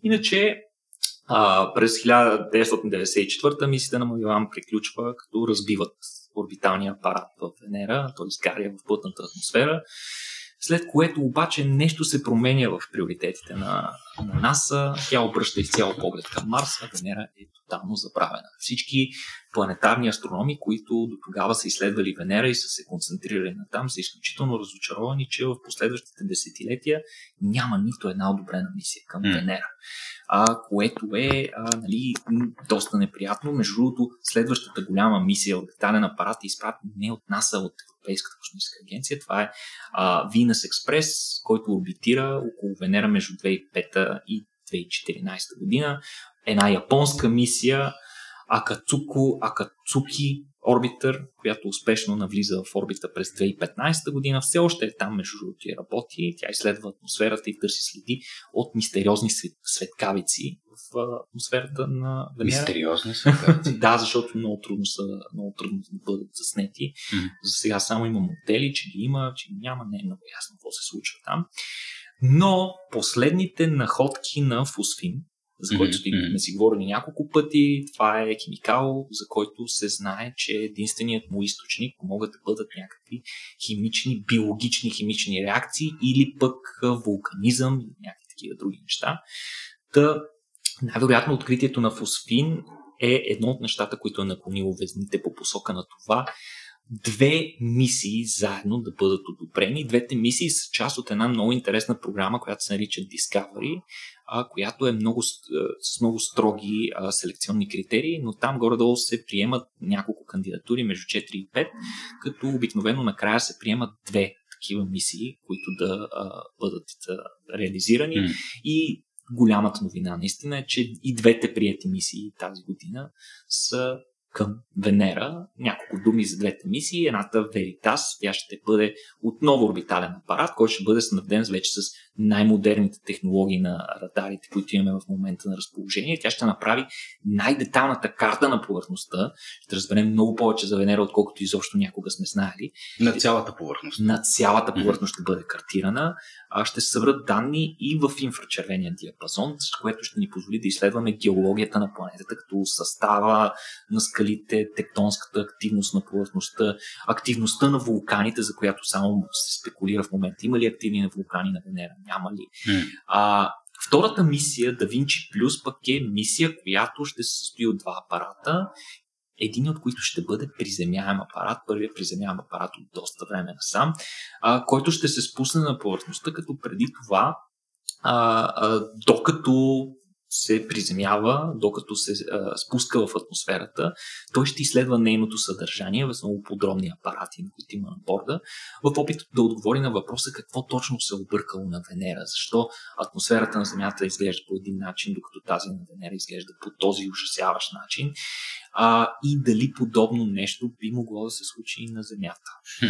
S2: Иначе а, през 1994 мисията на Магелан приключва, като разбиват орбиталния апарат в Венера, той изгаря в плътната атмосфера, след което обаче нещо се променя в приоритетите на, на НАСА. Тя обръща изцяло поглед към Марс, а Венера е тотално забравена. Всички планетарни астрономи, които до тогава са изследвали Венера и са се концентрирали на там, са изключително разочаровани, че в последващите десетилетия няма нито една одобрена мисия към mm. Венера а, което е а, нали, доста неприятно. Между другото, следващата голяма мисия орбитален апарат е изпратен не от НАСА, от Европейската космическа агенция. Това е а, Venus Express, който орбитира около Венера между 2005 и 2014 година. Една японска мисия Акацуко, Акацуки Орбитър, която успешно навлиза в орбита през 2015 година, все още е там между другото и работи. Тя изследва атмосферата и търси следи от мистериозни светкавици в атмосферата на Венера.
S1: Мистериозни светкавици?
S2: да, защото много трудно са, много трудно да бъдат заснети. Mm. За сега само има модели, че ги има, че няма, не е много ясно какво се случва там. Но последните находки на фосфин, за който mm-hmm. сме си говорили няколко пъти. Това е химикал, за който се знае, че единственият му източник могат да бъдат някакви химични, биологични химични реакции или пък вулканизъм някакви такива други неща. Та, най-вероятно откритието на фосфин е едно от нещата, които е наклонило везните по посока на това две мисии заедно да бъдат одобрени. Двете мисии са част от една много интересна програма, която се нарича Discovery, а, която е много, с много строги а, селекционни критерии, но там горе-долу се приемат няколко кандидатури между 4 и 5, като обикновено накрая се приемат две такива мисии, които да а, бъдат а, реализирани. Mm. И голямата новина наистина е, че и двете прияти мисии тази година са към Венера. Няколко думи за двете мисии. Едната Veritas, тя ще бъде отново орбитален апарат, който ще бъде снабден вече с най-модерните технологии на радарите, които имаме в момента на разположение. Тя ще направи най-деталната карта на повърхността. Ще разберем много повече за Венера, отколкото изобщо някога сме знаели.
S1: На цялата повърхност.
S2: На цялата повърхност ще бъде картирана. Ще се събрат данни и в инфрачервения диапазон, с което ще ни позволи да изследваме геологията на планетата, като състава на скалите, тектонската активност на повърхността, активността на вулканите, за която само се спекулира в момента. Има ли активни вулкани на Венера? Няма ли. Mm. А, втората мисия, Да Винчи Плюс, пък е мисия, която ще се състои от два апарата един от които ще бъде приземяем апарат, първият приземяем апарат от доста време насам, а, който ще се спусне на повърхността, като преди това, а, а, докато се приземява, докато се а, спуска в атмосферата, той ще изследва нейното съдържание в много подробни апарати, които има на борда, в опит да отговори на въпроса какво точно се объркало на Венера, защо атмосферата на Земята изглежда по един начин, докато тази на Венера изглежда по този ужасяващ начин а, и дали подобно нещо би могло да се случи и на Земята. Хм.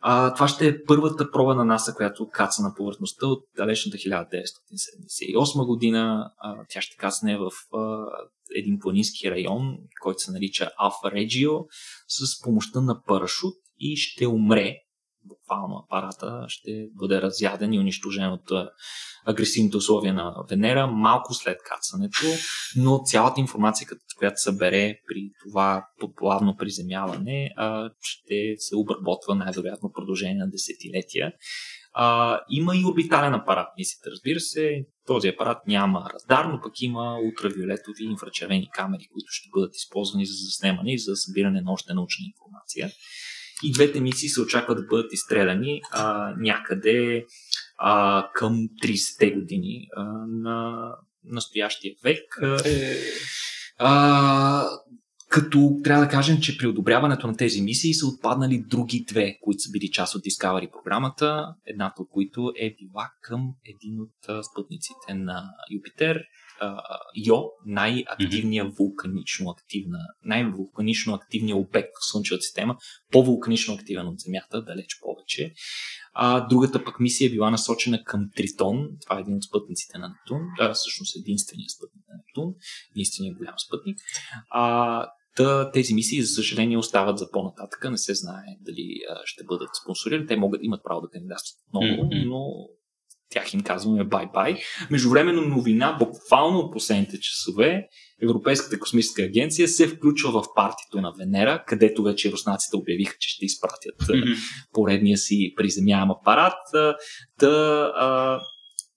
S2: А, това ще е първата проба на НАСА, която каца на повърхността от далечната 1978 година. А, тя ще кацне в а, един планински район, който се нарича Алфа Реджио, с помощта на парашут и ще умре буквално апарата ще бъде разяден и унищожен от агресивните условия на Венера малко след кацането, но цялата информация, която събере при това плавно приземяване, ще се обработва най-вероятно продължение на десетилетия. А, има и орбитален апарат, мислите, разбира се. Този апарат няма радар, но пък има ултравиолетови инфрачервени камери, които ще бъдат използвани за заснемане и за събиране на още научна информация. И двете мисии се очаква да бъдат изстреляни а, някъде а, към 30-те години а, на настоящия век. Е... А, като трябва да кажем, че при одобряването на тези мисии са отпаднали други две, които са били част от Discovery програмата, едната от които е била към един от спътниците на Юпитер Йо, най-активният mm-hmm. вулканично активна, най-вулканично активният обект в Слънчевата система, по-вулканично активен от Земята, далеч повече. А, другата пък мисия е била насочена към Тритон. Това е един от спътниците на Нептун. Да, всъщност единственият спътник на Нептун. Единственият голям спътник. А, Та, тези мисии, за съжаление, остават за по-нататъка. Не се знае дали а, ще бъдат спонсорирани. Те могат, имат право да кандидатстват много, mm-hmm. но тях им казваме бай-бай. Междувременно новина, буквално от последните часове, Европейската космическа агенция се включва в партито на Венера, където вече руснаците обявиха, че ще изпратят mm-hmm. поредния си приземяем апарат. Та, а,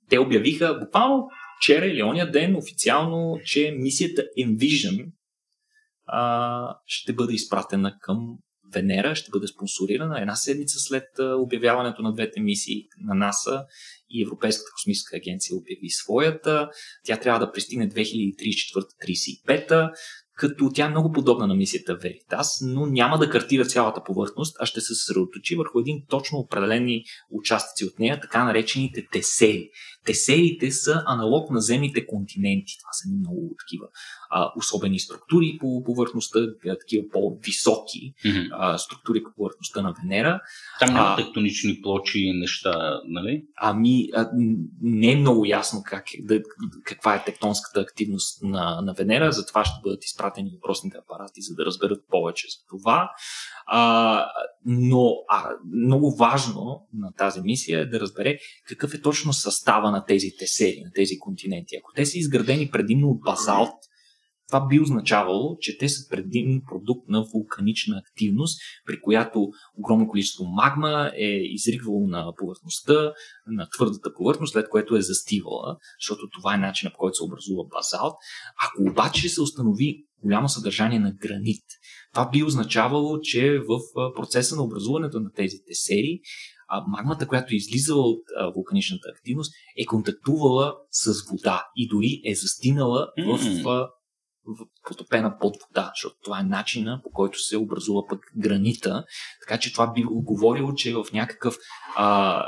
S2: те обявиха буквално вчера или ония ден официално, че мисията Envision а, ще бъде изпратена към Венера, ще бъде спонсорирана една седмица след обявяването на двете мисии на НАСА и Европейската космическа агенция обяви своята. Тя трябва да пристигне 2034-35 като тя е много подобна на мисията Veritas, но няма да картира цялата повърхност, а ще се съсредоточи върху един точно определени участъци от нея, така наречените тесери. Тесерите са аналог на земните континенти. Това са много такива а, особени структури по повърхността, такива по-високи mm-hmm. а, структури по повърхността на Венера.
S1: Там няма тектонични плочи и неща, нали?
S2: Ами, а, не е много ясно как, да, каква е тектонската активност на, на Венера, затова ще бъдат изпратени въпросните апарати, за да разберат повече за това. А, но а, много важно на тази мисия е да разбере какъв е точно състава на тези тесери, на тези континенти. Ако те са изградени предимно от базалт, това би означавало, че те са предимно продукт на вулканична активност, при която огромно количество магма е изригвало на повърхността, на твърдата повърхност, след което е застивала, защото това е начинът по който се образува базалт. Ако обаче се установи голямо съдържание на гранит. Това би означавало, че в процеса на образуването на тези серии а магмата, която е излизала от а, вулканичната активност, е контактувала с вода и дори е застинала mm-hmm. в, а, в потопена под вода, защото това е начина по който се образува пък гранита. Така че това би говорило, че в някакъв а,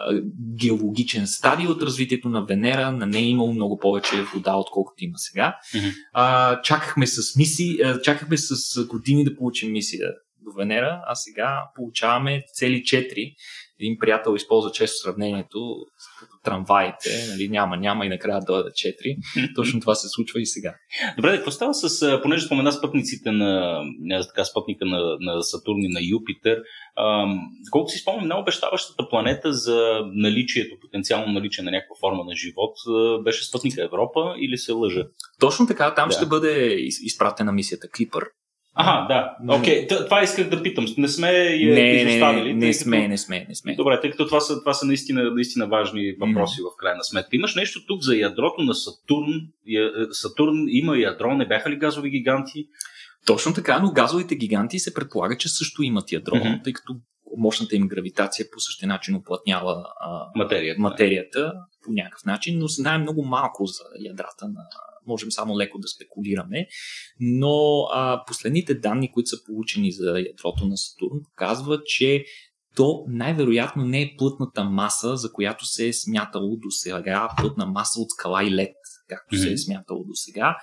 S2: геологичен стадий от развитието на Венера на нея е имало много повече вода, отколкото има сега. Mm-hmm. А, чакахме с мисии, чакахме с години да получим мисия до Венера, а сега получаваме цели 4 един приятел използва често сравнението като трамваите, нали, няма, няма и накрая да дойдат 4. Точно това се случва и сега.
S1: Добре, какво става с, понеже спомена спътниците на, така, спътника на, на Сатурн и на Юпитер, ам, колко си спомням, най-обещаващата планета за наличието, потенциално наличие на някаква форма на живот, беше спътника Европа или се лъжа?
S2: Точно така, там да. ще бъде изпратена мисията Клипър,
S1: Ага, да. Окей, okay. това исках да питам. Не сме я
S2: не, изоставили. Не, не, сме, като... не сме, не сме.
S1: Добре, тъй като това са, това са наистина, наистина важни въпроси mm. в крайна сметка. Имаш нещо тук за ядрото на Сатурн. Е, Сатурн има ядро, не бяха ли газови гиганти?
S2: Точно така, но газовите гиганти се предполага, че също имат ядро, mm-hmm. тъй като мощната им гравитация по същия начин оплътнява а,
S1: материята.
S2: материята по някакъв начин, но знаем много малко за ядрата на можем само леко да спекулираме, но а, последните данни, които са получени за ядрото на Сатурн, показват, че то най-вероятно не е плътната маса, за която се е смятало до сега, плътна маса от скала и лед, както mm-hmm. се е смятало до сега.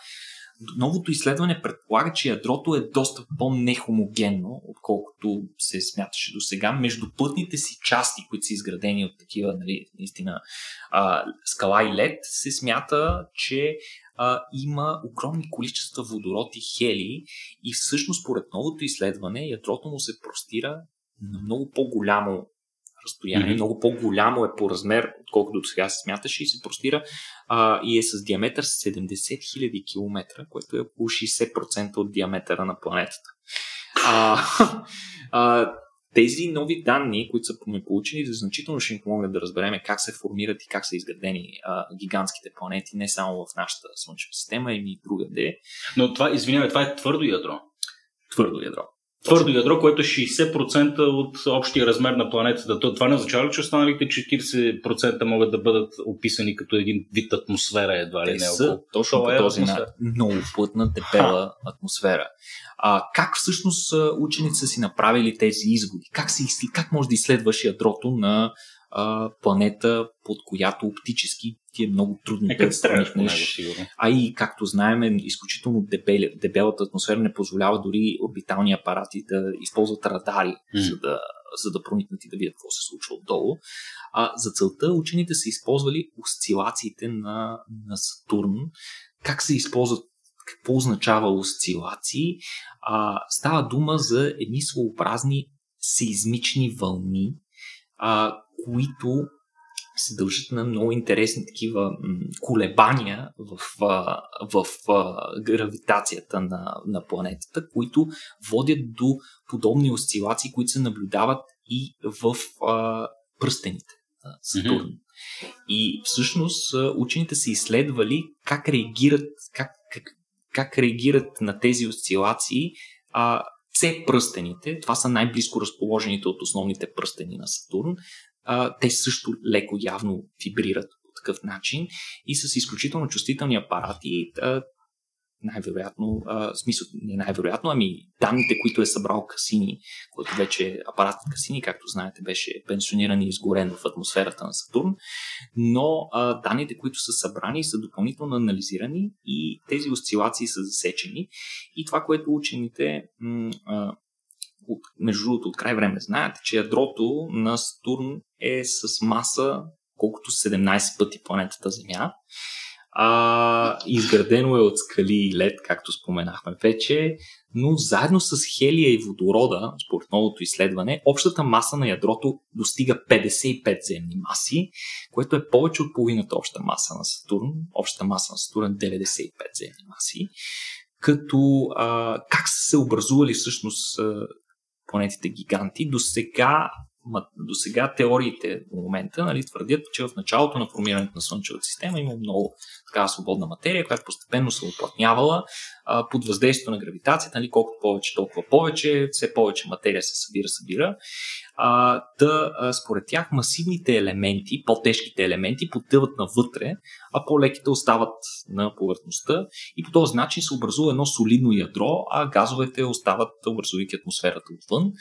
S2: Новото изследване предполага, че ядрото е доста по-нехомогенно, отколкото се смяташе до сега. Между плътните си части, които са изградени от такива, нали, наистина, а, скала и лед, се смята, че а, има огромни количества водород и хели и всъщност според новото изследване ядрото му се простира на много по-голямо разстояние, mm-hmm. много по-голямо е по размер, отколкото до сега се смяташе и се простира а, и е с диаметър 70 000 км, което е около 60% от диаметъра на планетата. А, а, тези нови данни, които са ми получени, значително ще ни помогнат да разберем как се формират и как са изградени а, гигантските планети, не само в нашата Слънчева система, ами и другаде.
S1: Но това, извинявай, това е твърдо ядро.
S2: Твърдо ядро
S1: твърдо ядро, което е 60% от общия размер на планетата. Това не означава ли, че останалите 40% могат да бъдат описани като един вид атмосфера, едва ли не?
S2: Са, точно по е този начин. Много плътна, дебела атмосфера. А, как всъщност учените са си направили тези изводи? Как, си, как може да изследваш ядрото на а, планета, под която оптически ти е много трудно
S1: е, да проникнеш.
S2: А и, както знаем, изключително дебел, дебелата атмосфера не позволява дори орбитални апарати да използват радари, mm. за, да, за да проникнат и да видят какво се случва отдолу. А, за целта учените са използвали осцилациите на, на Сатурн. Как се използват какво означава осцилации? А, става дума за едни своеобразни сейзмични вълни, а, които се дължат на много интересни такива колебания в, в, в, гравитацията на, на планетата, които водят до подобни осцилации, които се наблюдават и в а, пръстените на Сатурн. Mm-hmm. И всъщност учените са изследвали как реагират, как, как, как реагират на тези осцилации а, все пръстените, това са най-близко разположените от основните пръстени на Сатурн, те също леко явно вибрират по такъв начин и с изключително чувствителни апарати най-вероятно, а, смисъл не най-вероятно, ами данните, които е събрал Касини, който вече апаратът Касини, както знаете, беше пенсиониран и изгорен в атмосферата на Сатурн, но а, данните, които са събрани, са допълнително анализирани и тези осцилации са засечени. И това, което учените м- от, между другото, от край време знаете, че ядрото на Сатурн е с маса колкото 17 пъти планетата Земя. А, изградено е от скали и лед, както споменахме вече, но заедно с хелия и водорода, според новото изследване, общата маса на ядрото достига 55 земни маси, което е повече от половината обща маса на Сатурн. Общата маса на Сатурн е 95 земни маси. Като а, как са се образували всъщност гиганти. До сега до сега теориите до момента нали, твърдят, че в началото на формирането на Слънчевата система има много такава свободна материя, която постепенно се оплътнявала под въздействието на гравитацията. Нали, колкото повече, толкова повече, все повече материя се събира, събира. А, да, а, според тях масивните елементи, по-тежките елементи потъват навътре, а по-леките остават на повърхността и по този начин се образува едно солидно ядро, а газовете остават, образувайки атмосферата отвън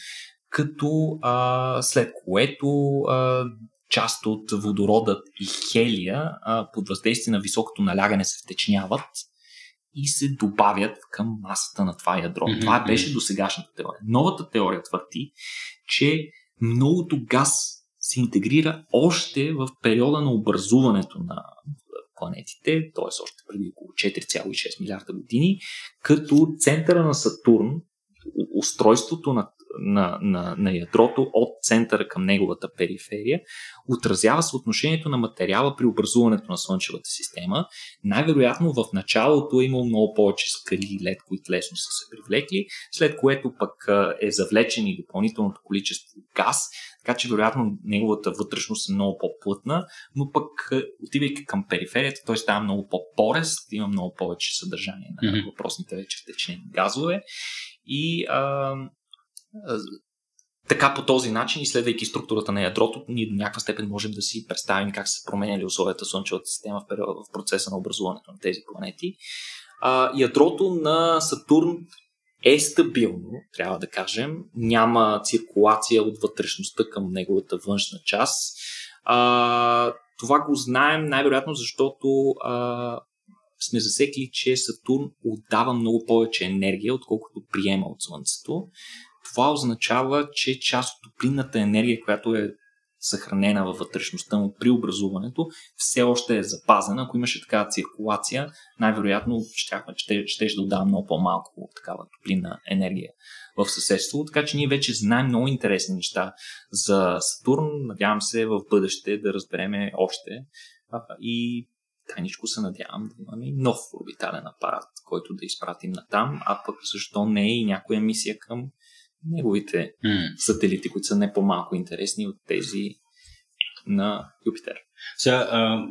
S2: като а, след което а, част от водородът и хелия а, под въздействие на високото налягане се втечняват и се добавят към масата на това ядро. Mm-hmm. Това беше до сегашната теория. Новата теория твърди, че многото газ се интегрира още в периода на образуването на планетите, т.е. още преди около 4,6 милиарда години, като центъра на Сатурн, устройството на на, на, на ядрото от центъра към неговата периферия, отразява съотношението на материала при образуването на Слънчевата система. Най-вероятно в началото е имало много повече скали и лед, които лесно са се привлекли, след което пък е завлечен и допълнителното количество газ, така че вероятно неговата вътрешност е много по-плътна, но пък отивайки към периферията, той става много по-порест, има много повече съдържание на mm-hmm. въпросните вече втечнени газове и а, така по този начин, изследвайки структурата на ядрото, ние до някаква степен можем да си представим как се променяли условията Слънчевата система в, период, в процеса на образуването на тези планети. А, ядрото на Сатурн е стабилно, трябва да кажем. Няма циркулация от вътрешността към неговата външна част. А, това го знаем най-вероятно, защото а, сме засекли, че Сатурн отдава много повече енергия, отколкото приема от Слънцето това означава, че част от топлинната енергия, която е съхранена във вътрешността му при образуването, все още е запазена. Ако имаше такава циркулация, най-вероятно ще, ще, ще, ще да отдава много по-малко такава топлинна енергия в съседство. Така че ние вече знаем много интересни неща за Сатурн. Надявам се в бъдеще да разбереме още. И тайничко се надявам да имаме нов орбитален апарат, който да изпратим на там, а пък защо не и някоя мисия към неговите mm. сателити, които са не по-малко интересни от тези на Юпитер.
S1: Сега, а,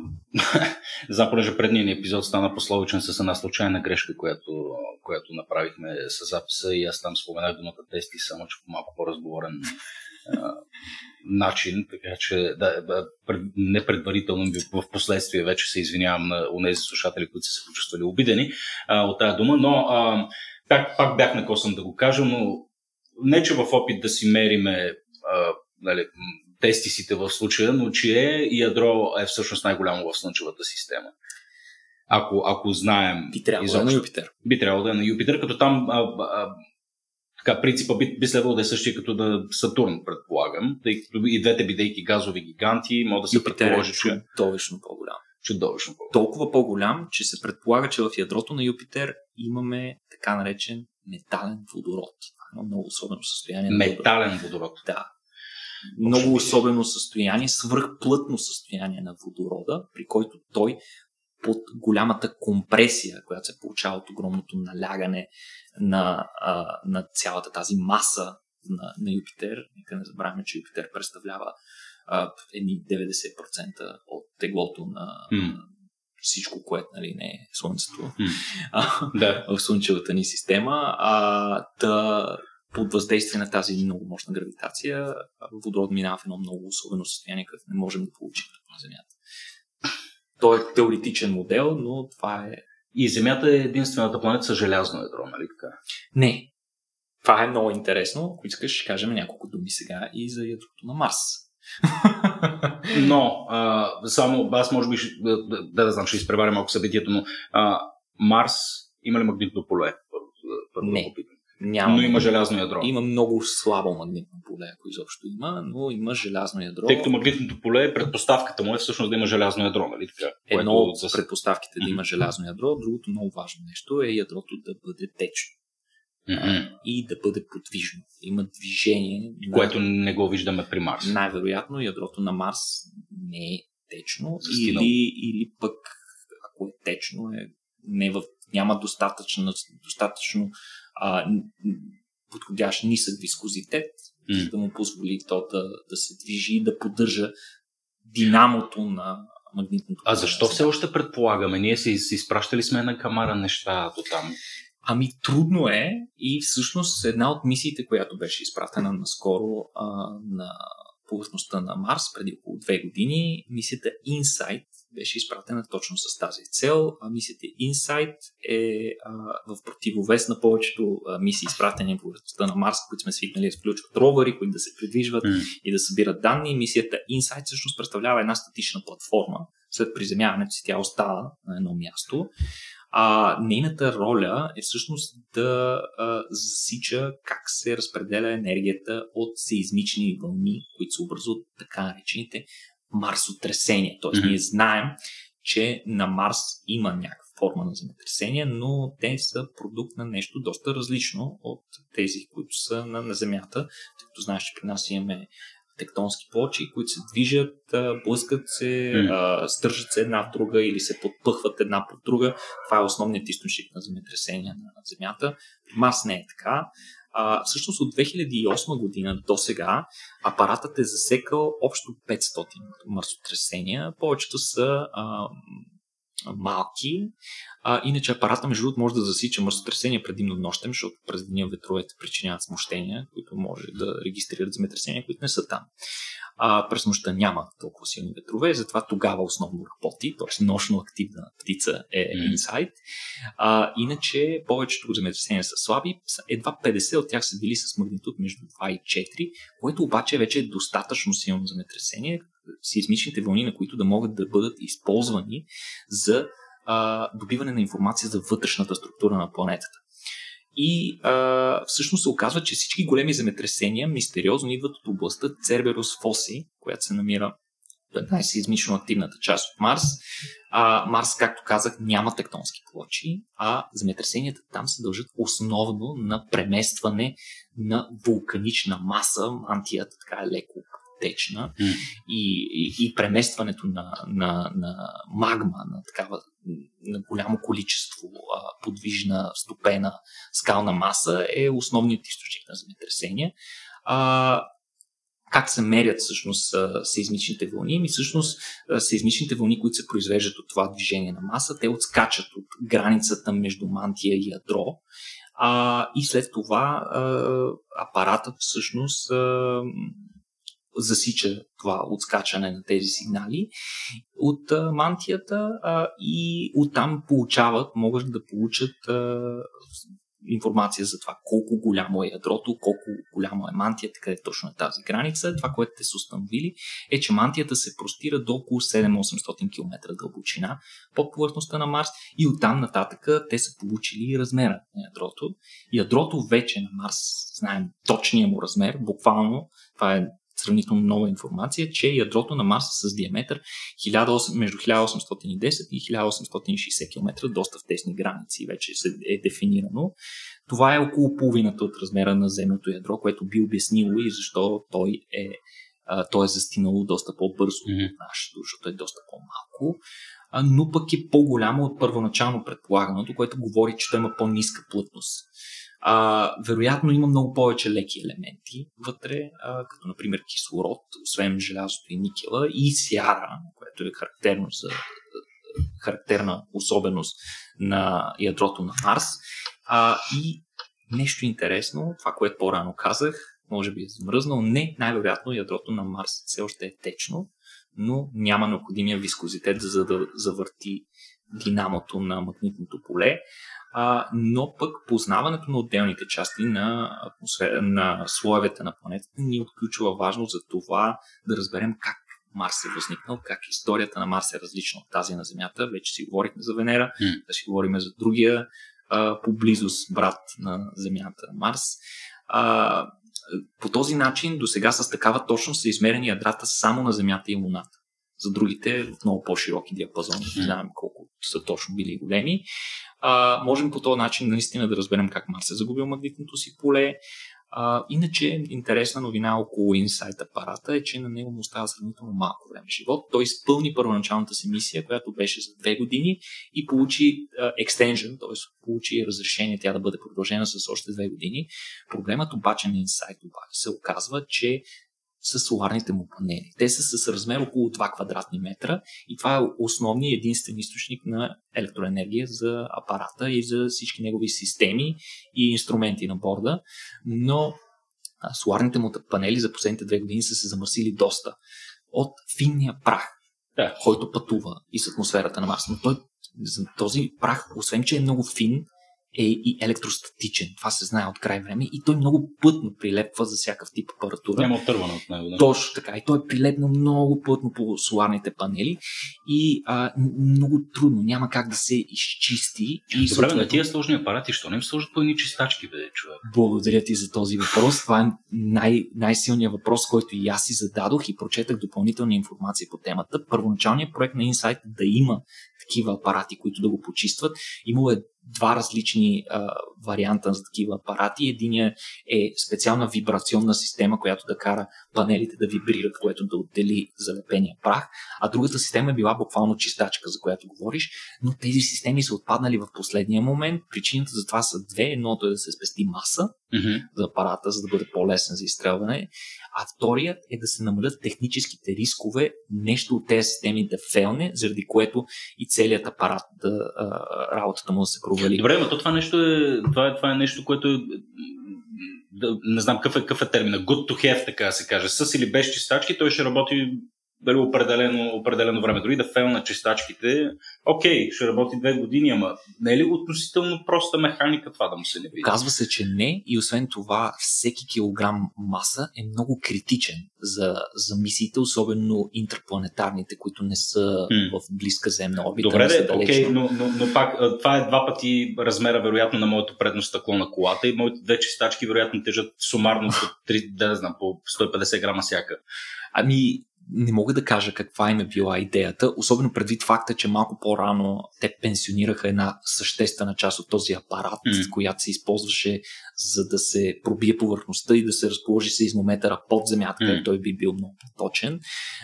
S1: за понеже предния ни епизод стана пословичен с една случайна грешка, която, която направихме с записа и аз там споменах думата тести, само че по малко по-разговорен начин, така че да, пред, не предварително, в последствие вече се извинявам на тези слушатели, които са се почувствали обидени а, от тази дума, но а, пак, пак бях накосан да го кажа, но не че в опит да си мериме а, нали, тестисите в случая, но че е, ядро е всъщност най-голямо в Слънчевата система. Ако, ако знаем.
S2: Би трябвало да е на Юпитер.
S1: Би трябвало да е на Юпитер, като там а, а, така, принципа би, би следвало да е същия като да Сатурн, предполагам, тъй като и двете бидейки газови гиганти, може да се
S2: Юпитер е
S1: предположи,
S2: е че... Чудовищно по-голям.
S1: Чудовищно по-голям.
S2: Толкова по-голям, че се предполага, че в ядрото на Юпитер имаме така наречен метален водород едно много особено състояние.
S1: Метален водород.
S2: Да. Много особено състояние, свръхплътно състояние на водорода, при който той под голямата компресия, която се получава от огромното налягане на, а, на цялата тази маса на, на Юпитер. Нека не забравяме, че Юпитер представлява а, едни 90% от теглото на, mm всичко, което нали, не е Слънцето mm. а,
S1: да.
S2: в Слънчевата ни система. А, да, под въздействие на тази много мощна гравитация, водород минава в едно много особено състояние, което не можем да получим на Земята. Той е теоретичен модел, но това е.
S1: И Земята е единствената планета с желязно ядро, нали така?
S2: Не. Това е много интересно. Ако искаш, ще кажем няколко думи сега и за ядрото на Марс.
S1: Но, а, само аз може би, да, да, да знам, ще изпреваря малко събитието, но а, Марс има ли магнитно поле? Първо,
S2: първо не. Няма.
S1: Но има желязно ядро.
S2: Има много слабо магнитно поле, ако изобщо има, но има желязно ядро.
S1: Тъй като магнитното поле, предпоставката му е всъщност да има желязно ядро, нали така?
S2: Едно от предпоставките да има желязно ядро, другото много важно нещо е ядрото да бъде течно.
S1: Mm-hmm.
S2: И да бъде подвижно. Има движение.
S1: Което на... не го виждаме при Марс.
S2: Най-вероятно ядрото на Марс не е течно. Или, или пък, ако е течно, е не в, няма достатъчно, достатъчно а, подходящ нисък вискозитет mm. за да му позволи то да, да се движи, да поддържа динамото на магнитното.
S1: А защо все още предполагаме? Ние си изпращали сме на камара неща до там.
S2: Ами трудно е и всъщност една от мисиите, която беше изпратена наскоро а, на повърхността на Марс преди около две години, мисията Insight беше изпратена точно с тази цел. А мисията Insight е а, в противовес на повечето а, мисии, изпратени по повърхността на Марс, които сме свикнали да включват ровъри, които да се придвижват mm. и да събират данни. Мисията Insight всъщност представлява една статична платформа. След приземяването си тя остава на едно място. А нейната роля е всъщност да а, засича как се разпределя енергията от сеизмични вълни, които се образуват така наречените марсотресения. Тоест, mm-hmm. ние знаем, че на Марс има някаква форма на земетресение, но те са продукт на нещо доста различно от тези, които са на, на Земята. Тъй като знаеш, че при нас имаме тектонски плочи, които се движат, блъскат се, mm. стържат се една в друга или се подпъхват една под друга. Това е основният източник на земетресения на Земята. При Марс не е така. А, всъщност от 2008 година до сега апаратът е засекал общо 500 марсотресения. Повечето са а, малки. А, иначе апарата, между другото, може да засича мърсотресения предимно нощем, защото през деня ветровете причиняват смущения, които може да регистрират земетресения, които не са там. А, през нощта няма толкова силни ветрове, затова тогава основно работи, т.е. нощно активна птица е инсайт. А, иначе повечето земетресения са слаби, едва 50 от тях са били с магнитуд между 2 и 4, което обаче вече е достатъчно силно земетресение, сеизмичните вълни, на които да могат да бъдат използвани за а, добиване на информация за вътрешната структура на планетата. И а, всъщност се оказва, че всички големи земетресения мистериозно идват от областта Церберус Фоси, която се намира в най-сеизмично активната част от Марс. А, Марс, както казах, няма тектонски плочи, а земетресенията там се дължат основно на преместване на вулканична маса, мантията така е леко течна mm. и, и, и преместването на, на, на магма, на такава на голямо количество а, подвижна, стопена скална маса е основният източник на земетресения. А, как се мерят всъщност сейзмичните вълни? Ми всъщност сейзмичните вълни, които се произвеждат от това движение на маса, те отскачат от границата между мантия и ядро а, и след това а, апаратът всъщност а, засича това отскачане на тези сигнали от а, мантията а, и оттам получават, могат да получат а, информация за това колко голямо е ядрото, колко голямо е мантията, къде точно е тази граница. Това, което те са установили, е, че мантията се простира до около 7-800 км дълбочина под повърхността на Марс и оттам нататък те са получили размера на ядрото. Ядрото вече на Марс, знаем точния му размер, буквално това е сравнително нова информация, че ядрото на Марс е с диаметър 1800, между 1810 и 1860 км, доста в тесни граници вече е дефинирано. Това е около половината от размера на земното ядро, което би обяснило и защо той е, той е застинало доста по-бързо mm-hmm. от нашето, защото е доста по-малко но пък е по-голямо от първоначално предполаганото, което говори, че той има по-ниска плътност. А, вероятно има много повече леки елементи вътре, а, като например кислород, освен желязото и никела, и сяра, което е характерно за характерна особеност на ядрото на Марс. А, и нещо интересно, това, което по-рано казах, може би е замръзнал, не, най-вероятно ядрото на Марс все още е течно, но няма необходимия вискозитет за да завърти динамото на магнитното поле а, но пък познаването на отделните части на, атмосфера, на слоевете на планетата ни е от ключова важност за това да разберем как Марс е възникнал, как историята на Марс е различна от тази на Земята. Вече си говорихме за Венера, mm. да си говорим за другия а, по близост брат на Земята, Марс. А, по този начин до сега с такава точност са измерени ядрата само на Земята и Луната. За другите в много по-широки диапазони. Не знаем колко са точно били големи а, можем по този начин наистина да разберем как Марс е загубил магнитното си поле, А, иначе, интересна новина около Insight апарата е, че на него му остава сравнително малко време живот. Той изпълни първоначалната си мисия, която беше за две години и получи extension, т.е. получи разрешение тя да бъде продължена с още две години. Проблемът обаче на Insight обаче се оказва, че с соларните му панели. Те са с размер около 2 квадратни метра и това е основният единствен източник на електроенергия за апарата и за всички негови системи и инструменти на борда. Но соларните му панели за последните две години са се замърсили доста от финния прах, да. който пътува и с атмосферата на Марс. Но той, този прах, освен че е много фин, е и електростатичен. Това се знае от край време и той много плътно прилепва за всякакъв тип апаратура.
S1: Няма отърване от него. Да.
S2: Точно така. И той е прилепнал много плътно по соларните панели и а, много трудно. Няма как да се изчисти.
S1: И Добре, съответно... на тия сложни апарати, що не им сложат по едни чистачки, бе, човек?
S2: Благодаря ти за този въпрос. Това е най- най-силният въпрос, който и аз си зададох и прочетах допълнителна информация по темата. Първоначалният проект на Insight да има такива апарати, които да го почистват. Имало е два различни а, варианта за такива апарати. Единият е специална вибрационна система, която да кара панелите да вибрират, което да отдели залепения прах, а другата система е била буквално чистачка, за която говориш, но тези системи са отпаднали в последния момент. Причината за това са две. Едното е да се спести маса mm-hmm. за апарата, за да бъде по-лесен за изстрелване, а вторият е да се намалят техническите рискове, нещо от тези системи да фелне, заради което и целият апарат да работата му да се провали.
S1: Добре, но то това нещо е, това е, това е нещо, което е да, не знам какъв е, какъв е термина, good to have, така се каже. С или без чистачки, той ще работи дали определено, определено време. Дори да фейл на чистачките, окей, ще работи две години, ама не е ли относително проста механика това да му се не види?
S2: Казва се, че не и освен това всеки килограм маса е много критичен за, за мисиите, особено интерпланетарните, които не са mm. в близка земна орбита.
S1: Добре, де, окей, но, но, но пак това е два пъти размера вероятно на моето предно стъкло на колата и моите две чистачки вероятно тежат сумарно по, 3, да знам, по 150 грама всяка.
S2: Ами, не мога да кажа каква им е била идеята, особено предвид факта, че малко по-рано те пенсионираха една съществена част от този апарат, mm. която се използваше за да се пробие повърхността и да се разположи измометъра под земята, mm. където той би бил много точен.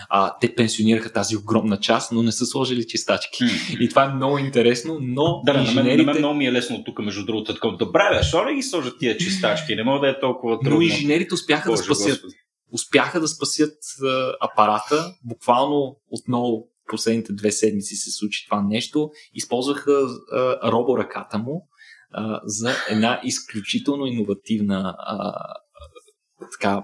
S2: А, те пенсионираха тази огромна част, но не са сложили чистачки. Mm. И това е много интересно, но
S1: да, инженерите... на, мен, на мен много ми е лесно тук, между другото, такова. Добре, бе, защо не ги сложат тия чистачки? Не мога да е толкова трудно.
S2: Но инженерите успяха Боже, да спасят Господи успяха да спасят апарата. Буквално отново последните две седмици се случи това нещо. Използваха роборъката му за една изключително иновативна така,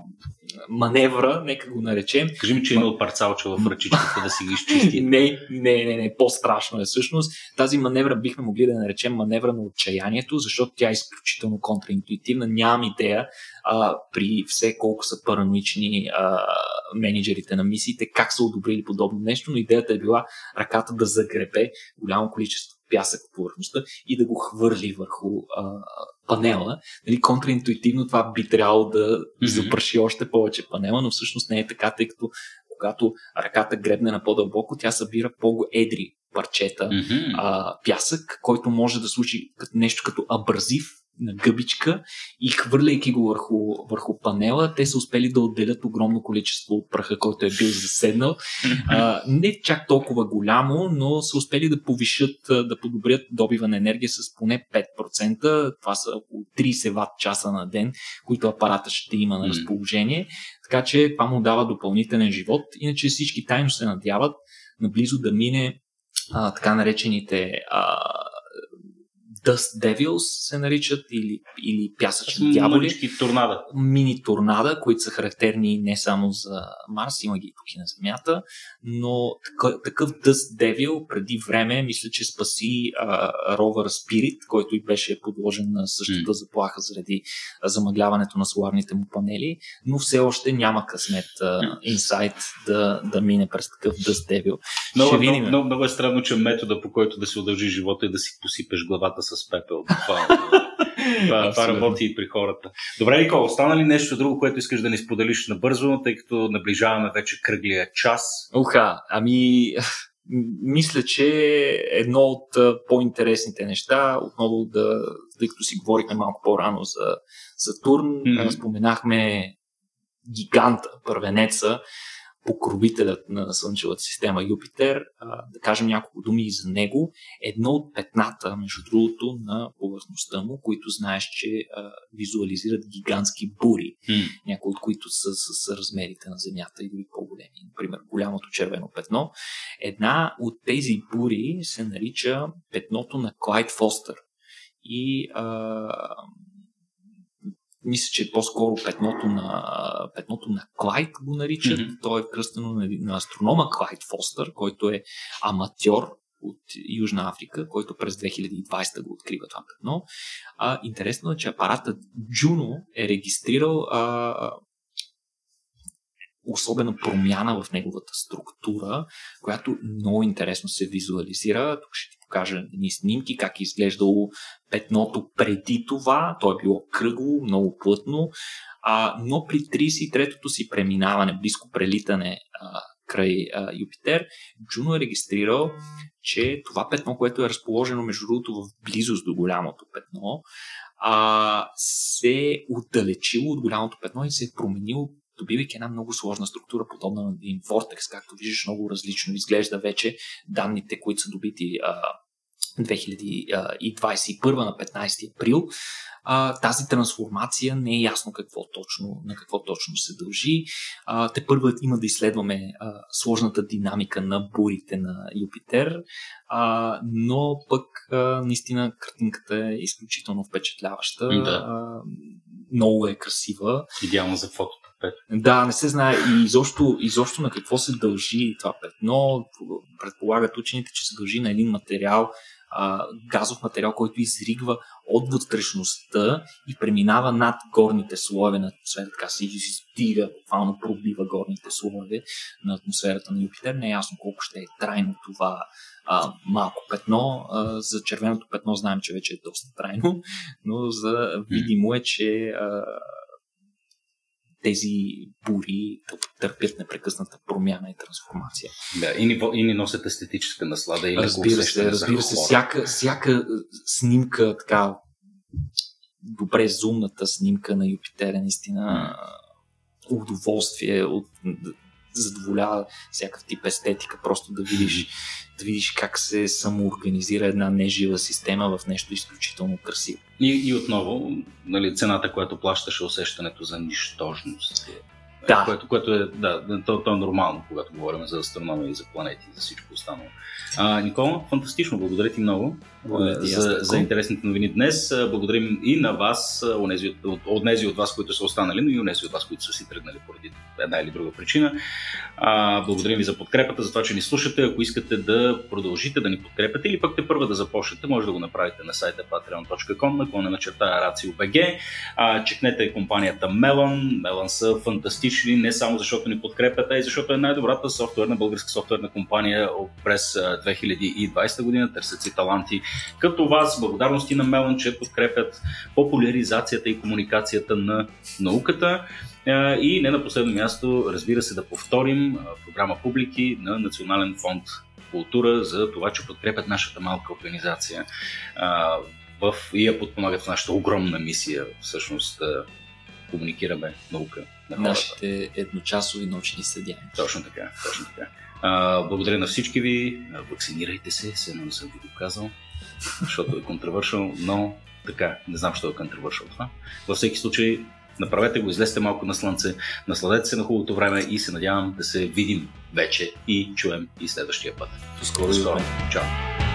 S2: маневра, нека го наречем.
S1: Кажи ми, че има от парцалча в ръчичката да си ги изчисти.
S2: не, не, не, не, по-страшно е всъщност. Тази маневра бихме могли да наречем маневра на отчаянието, защото тя е изключително контраинтуитивна. Нямам идея а, при все колко са параноични а, менеджерите на мисиите, как са одобрили подобно нещо, но идеята е била ръката да загребе голямо количество пясък по повърхността и да го хвърли върху а, панела. Нали, контраинтуитивно това би трябвало да запраши още повече панела, но всъщност не е така, тъй като когато ръката гребне на по-дълбоко, тя събира по-едри парчета mm-hmm. а, пясък, който може да служи като нещо като абразив гъбичка и хвърляйки го върху, върху панела, те са успели да отделят огромно количество от праха, който е бил заседнал. А, не чак толкова голямо, но са успели да повишат, да подобрят добива на енергия с поне 5%. Това са около 30 ватт часа на ден, които апарата ще има на разположение. Така че това му дава допълнителен живот. Иначе всички тайно се надяват наблизо да мине а, така наречените а, Dust Devils се наричат или, или пясъчни дяволи.
S1: торнада.
S2: Мини торнада, които са характерни не само за Марс, има ги и на Земята, но такъв Dust Devil преди време мисля, че спаси а, ровър Spirit, който и беше подложен на същата mm. заплаха заради замъгляването на соларните му панели, но все още няма късмет инсайт да, да мине през такъв Dust Devil.
S1: Много, Ще. Много, много, много е странно, че метода по който да се удължи живота е да си посипеш главата с с пепел. Това, това, това работи и при хората. Добре, Никола, остана ли нещо друго, което искаш да ни споделиш набързо, тъй като наближаваме вече кръглия час?
S2: Уха, ами мисля, че едно от по-интересните неща, отново да, тъй като си говорихме малко по-рано за Сатурн, mm-hmm. споменахме гиганта, първенеца, покровителят на Слънчевата система Юпитер, да кажем няколко думи и за него. Едно от петната, между другото, на повърхността му, които знаеш, че визуализират гигантски бури, mm. някои от които са с размерите на Земята и дори по-големи. Например, голямото червено петно. Една от тези бури се нарича петното на Клайд Фостер. И а, мисля, че е по-скоро петното на, петното на Клайд го наричат. Mm-hmm. То е кръстено на, на астронома Клайд Фостър, който е аматьор от Южна Африка, който през 2020 го открива това петно. А, интересно е, че апаратът Juno е регистрирал а, особена промяна в неговата структура, която много интересно се визуализира. Тук ще ти покажа ни снимки, как е изглеждало петното преди това. То е било кръгло, много плътно, а, но при 33-тото си преминаване, близко прелитане а, край а, Юпитер, Джуно е регистрирал, че това петно, което е разположено между другото в близост до голямото петно, а, се е отдалечило от голямото петно и се е променило добивайки една много сложна структура, подобна на един Vortex, както виждаш, много различно изглежда вече данните, които са добити а, 2021 на 15 април. А, тази трансформация не е ясно какво точно, на какво точно се дължи. А, те първо има да изследваме а, сложната динамика на бурите на Юпитер, а, но пък а, наистина картинката е изключително впечатляваща. Да. А, много е красива.
S1: Идеално за фото.
S2: Да, не се знае и изобщо, изобщо на какво се дължи това петно. Предполагат учените, че се дължи на един материал, а, газов материал, който изригва от вътрешността и преминава над горните слоеве на атмосферата, така се издига, буквално пробива горните слоеве на атмосферата на Юпитер. Не е ясно колко ще е трайно това а, малко петно. А, за червеното петно знаем, че вече е доста трайно, но за видимо е, че а, тези бури търпят непрекъсната промяна и трансформация.
S1: Да, и ни, и ни носят естетическа наслада. И
S2: разбира се, разбира се. Всяка, всяка снимка, така добре зумната снимка на Юпитер е наистина удоволствие от задоволява всякакъв тип естетика, просто да видиш, да видиш как се самоорганизира една нежива система в нещо изключително красиво.
S1: И, и отново, нали, цената, която плащаше усещането за нищожност.
S2: Да.
S1: Което, което е, да, то, то е нормално, когато говорим за астрономия и за планети и за всичко останало. А, Никола, фантастично, благодаря ти много благодаря ти, за, за интересните новини днес. Благодарим и на вас, онези от, от, от, от вас, които са останали, но и онези от вас, които са си тръгнали поради една или друга причина. А, благодарим ви за подкрепата, за това, че ни слушате. Ако искате да продължите да ни подкрепяте или пък те първа да започнете, може да го направите на сайта patreon.com, наклона на черта RACIO.BG. чекнете компанията Melon. Melon са фантастични, не само защото ни подкрепят, а и защото е най-добрата софтуерна българска софтуерна компания през 2020 година. Търсят си таланти като вас. Благодарности на Melon, че подкрепят популяризацията и комуникацията на науката. И не на последно място, разбира се, да повторим програма Публики на Национален фонд култура за това, че подкрепят нашата малка организация в, и я подпомагат в нашата огромна мисия, всъщност да комуникираме наука
S2: на хората. Нашите едночасови научни съдия.
S1: Точно така, точно така. А, благодаря на всички ви. Вакцинирайте се, се не съм ви го казал, защото е контравършал, но така, не знам, що е контравършал това. Във всеки случай, Направете го, излезте малко на слънце, насладете се на хубавото време и се надявам да се видим вече и чуем и следващия път.
S2: До скоро. До скоро.
S1: Чао.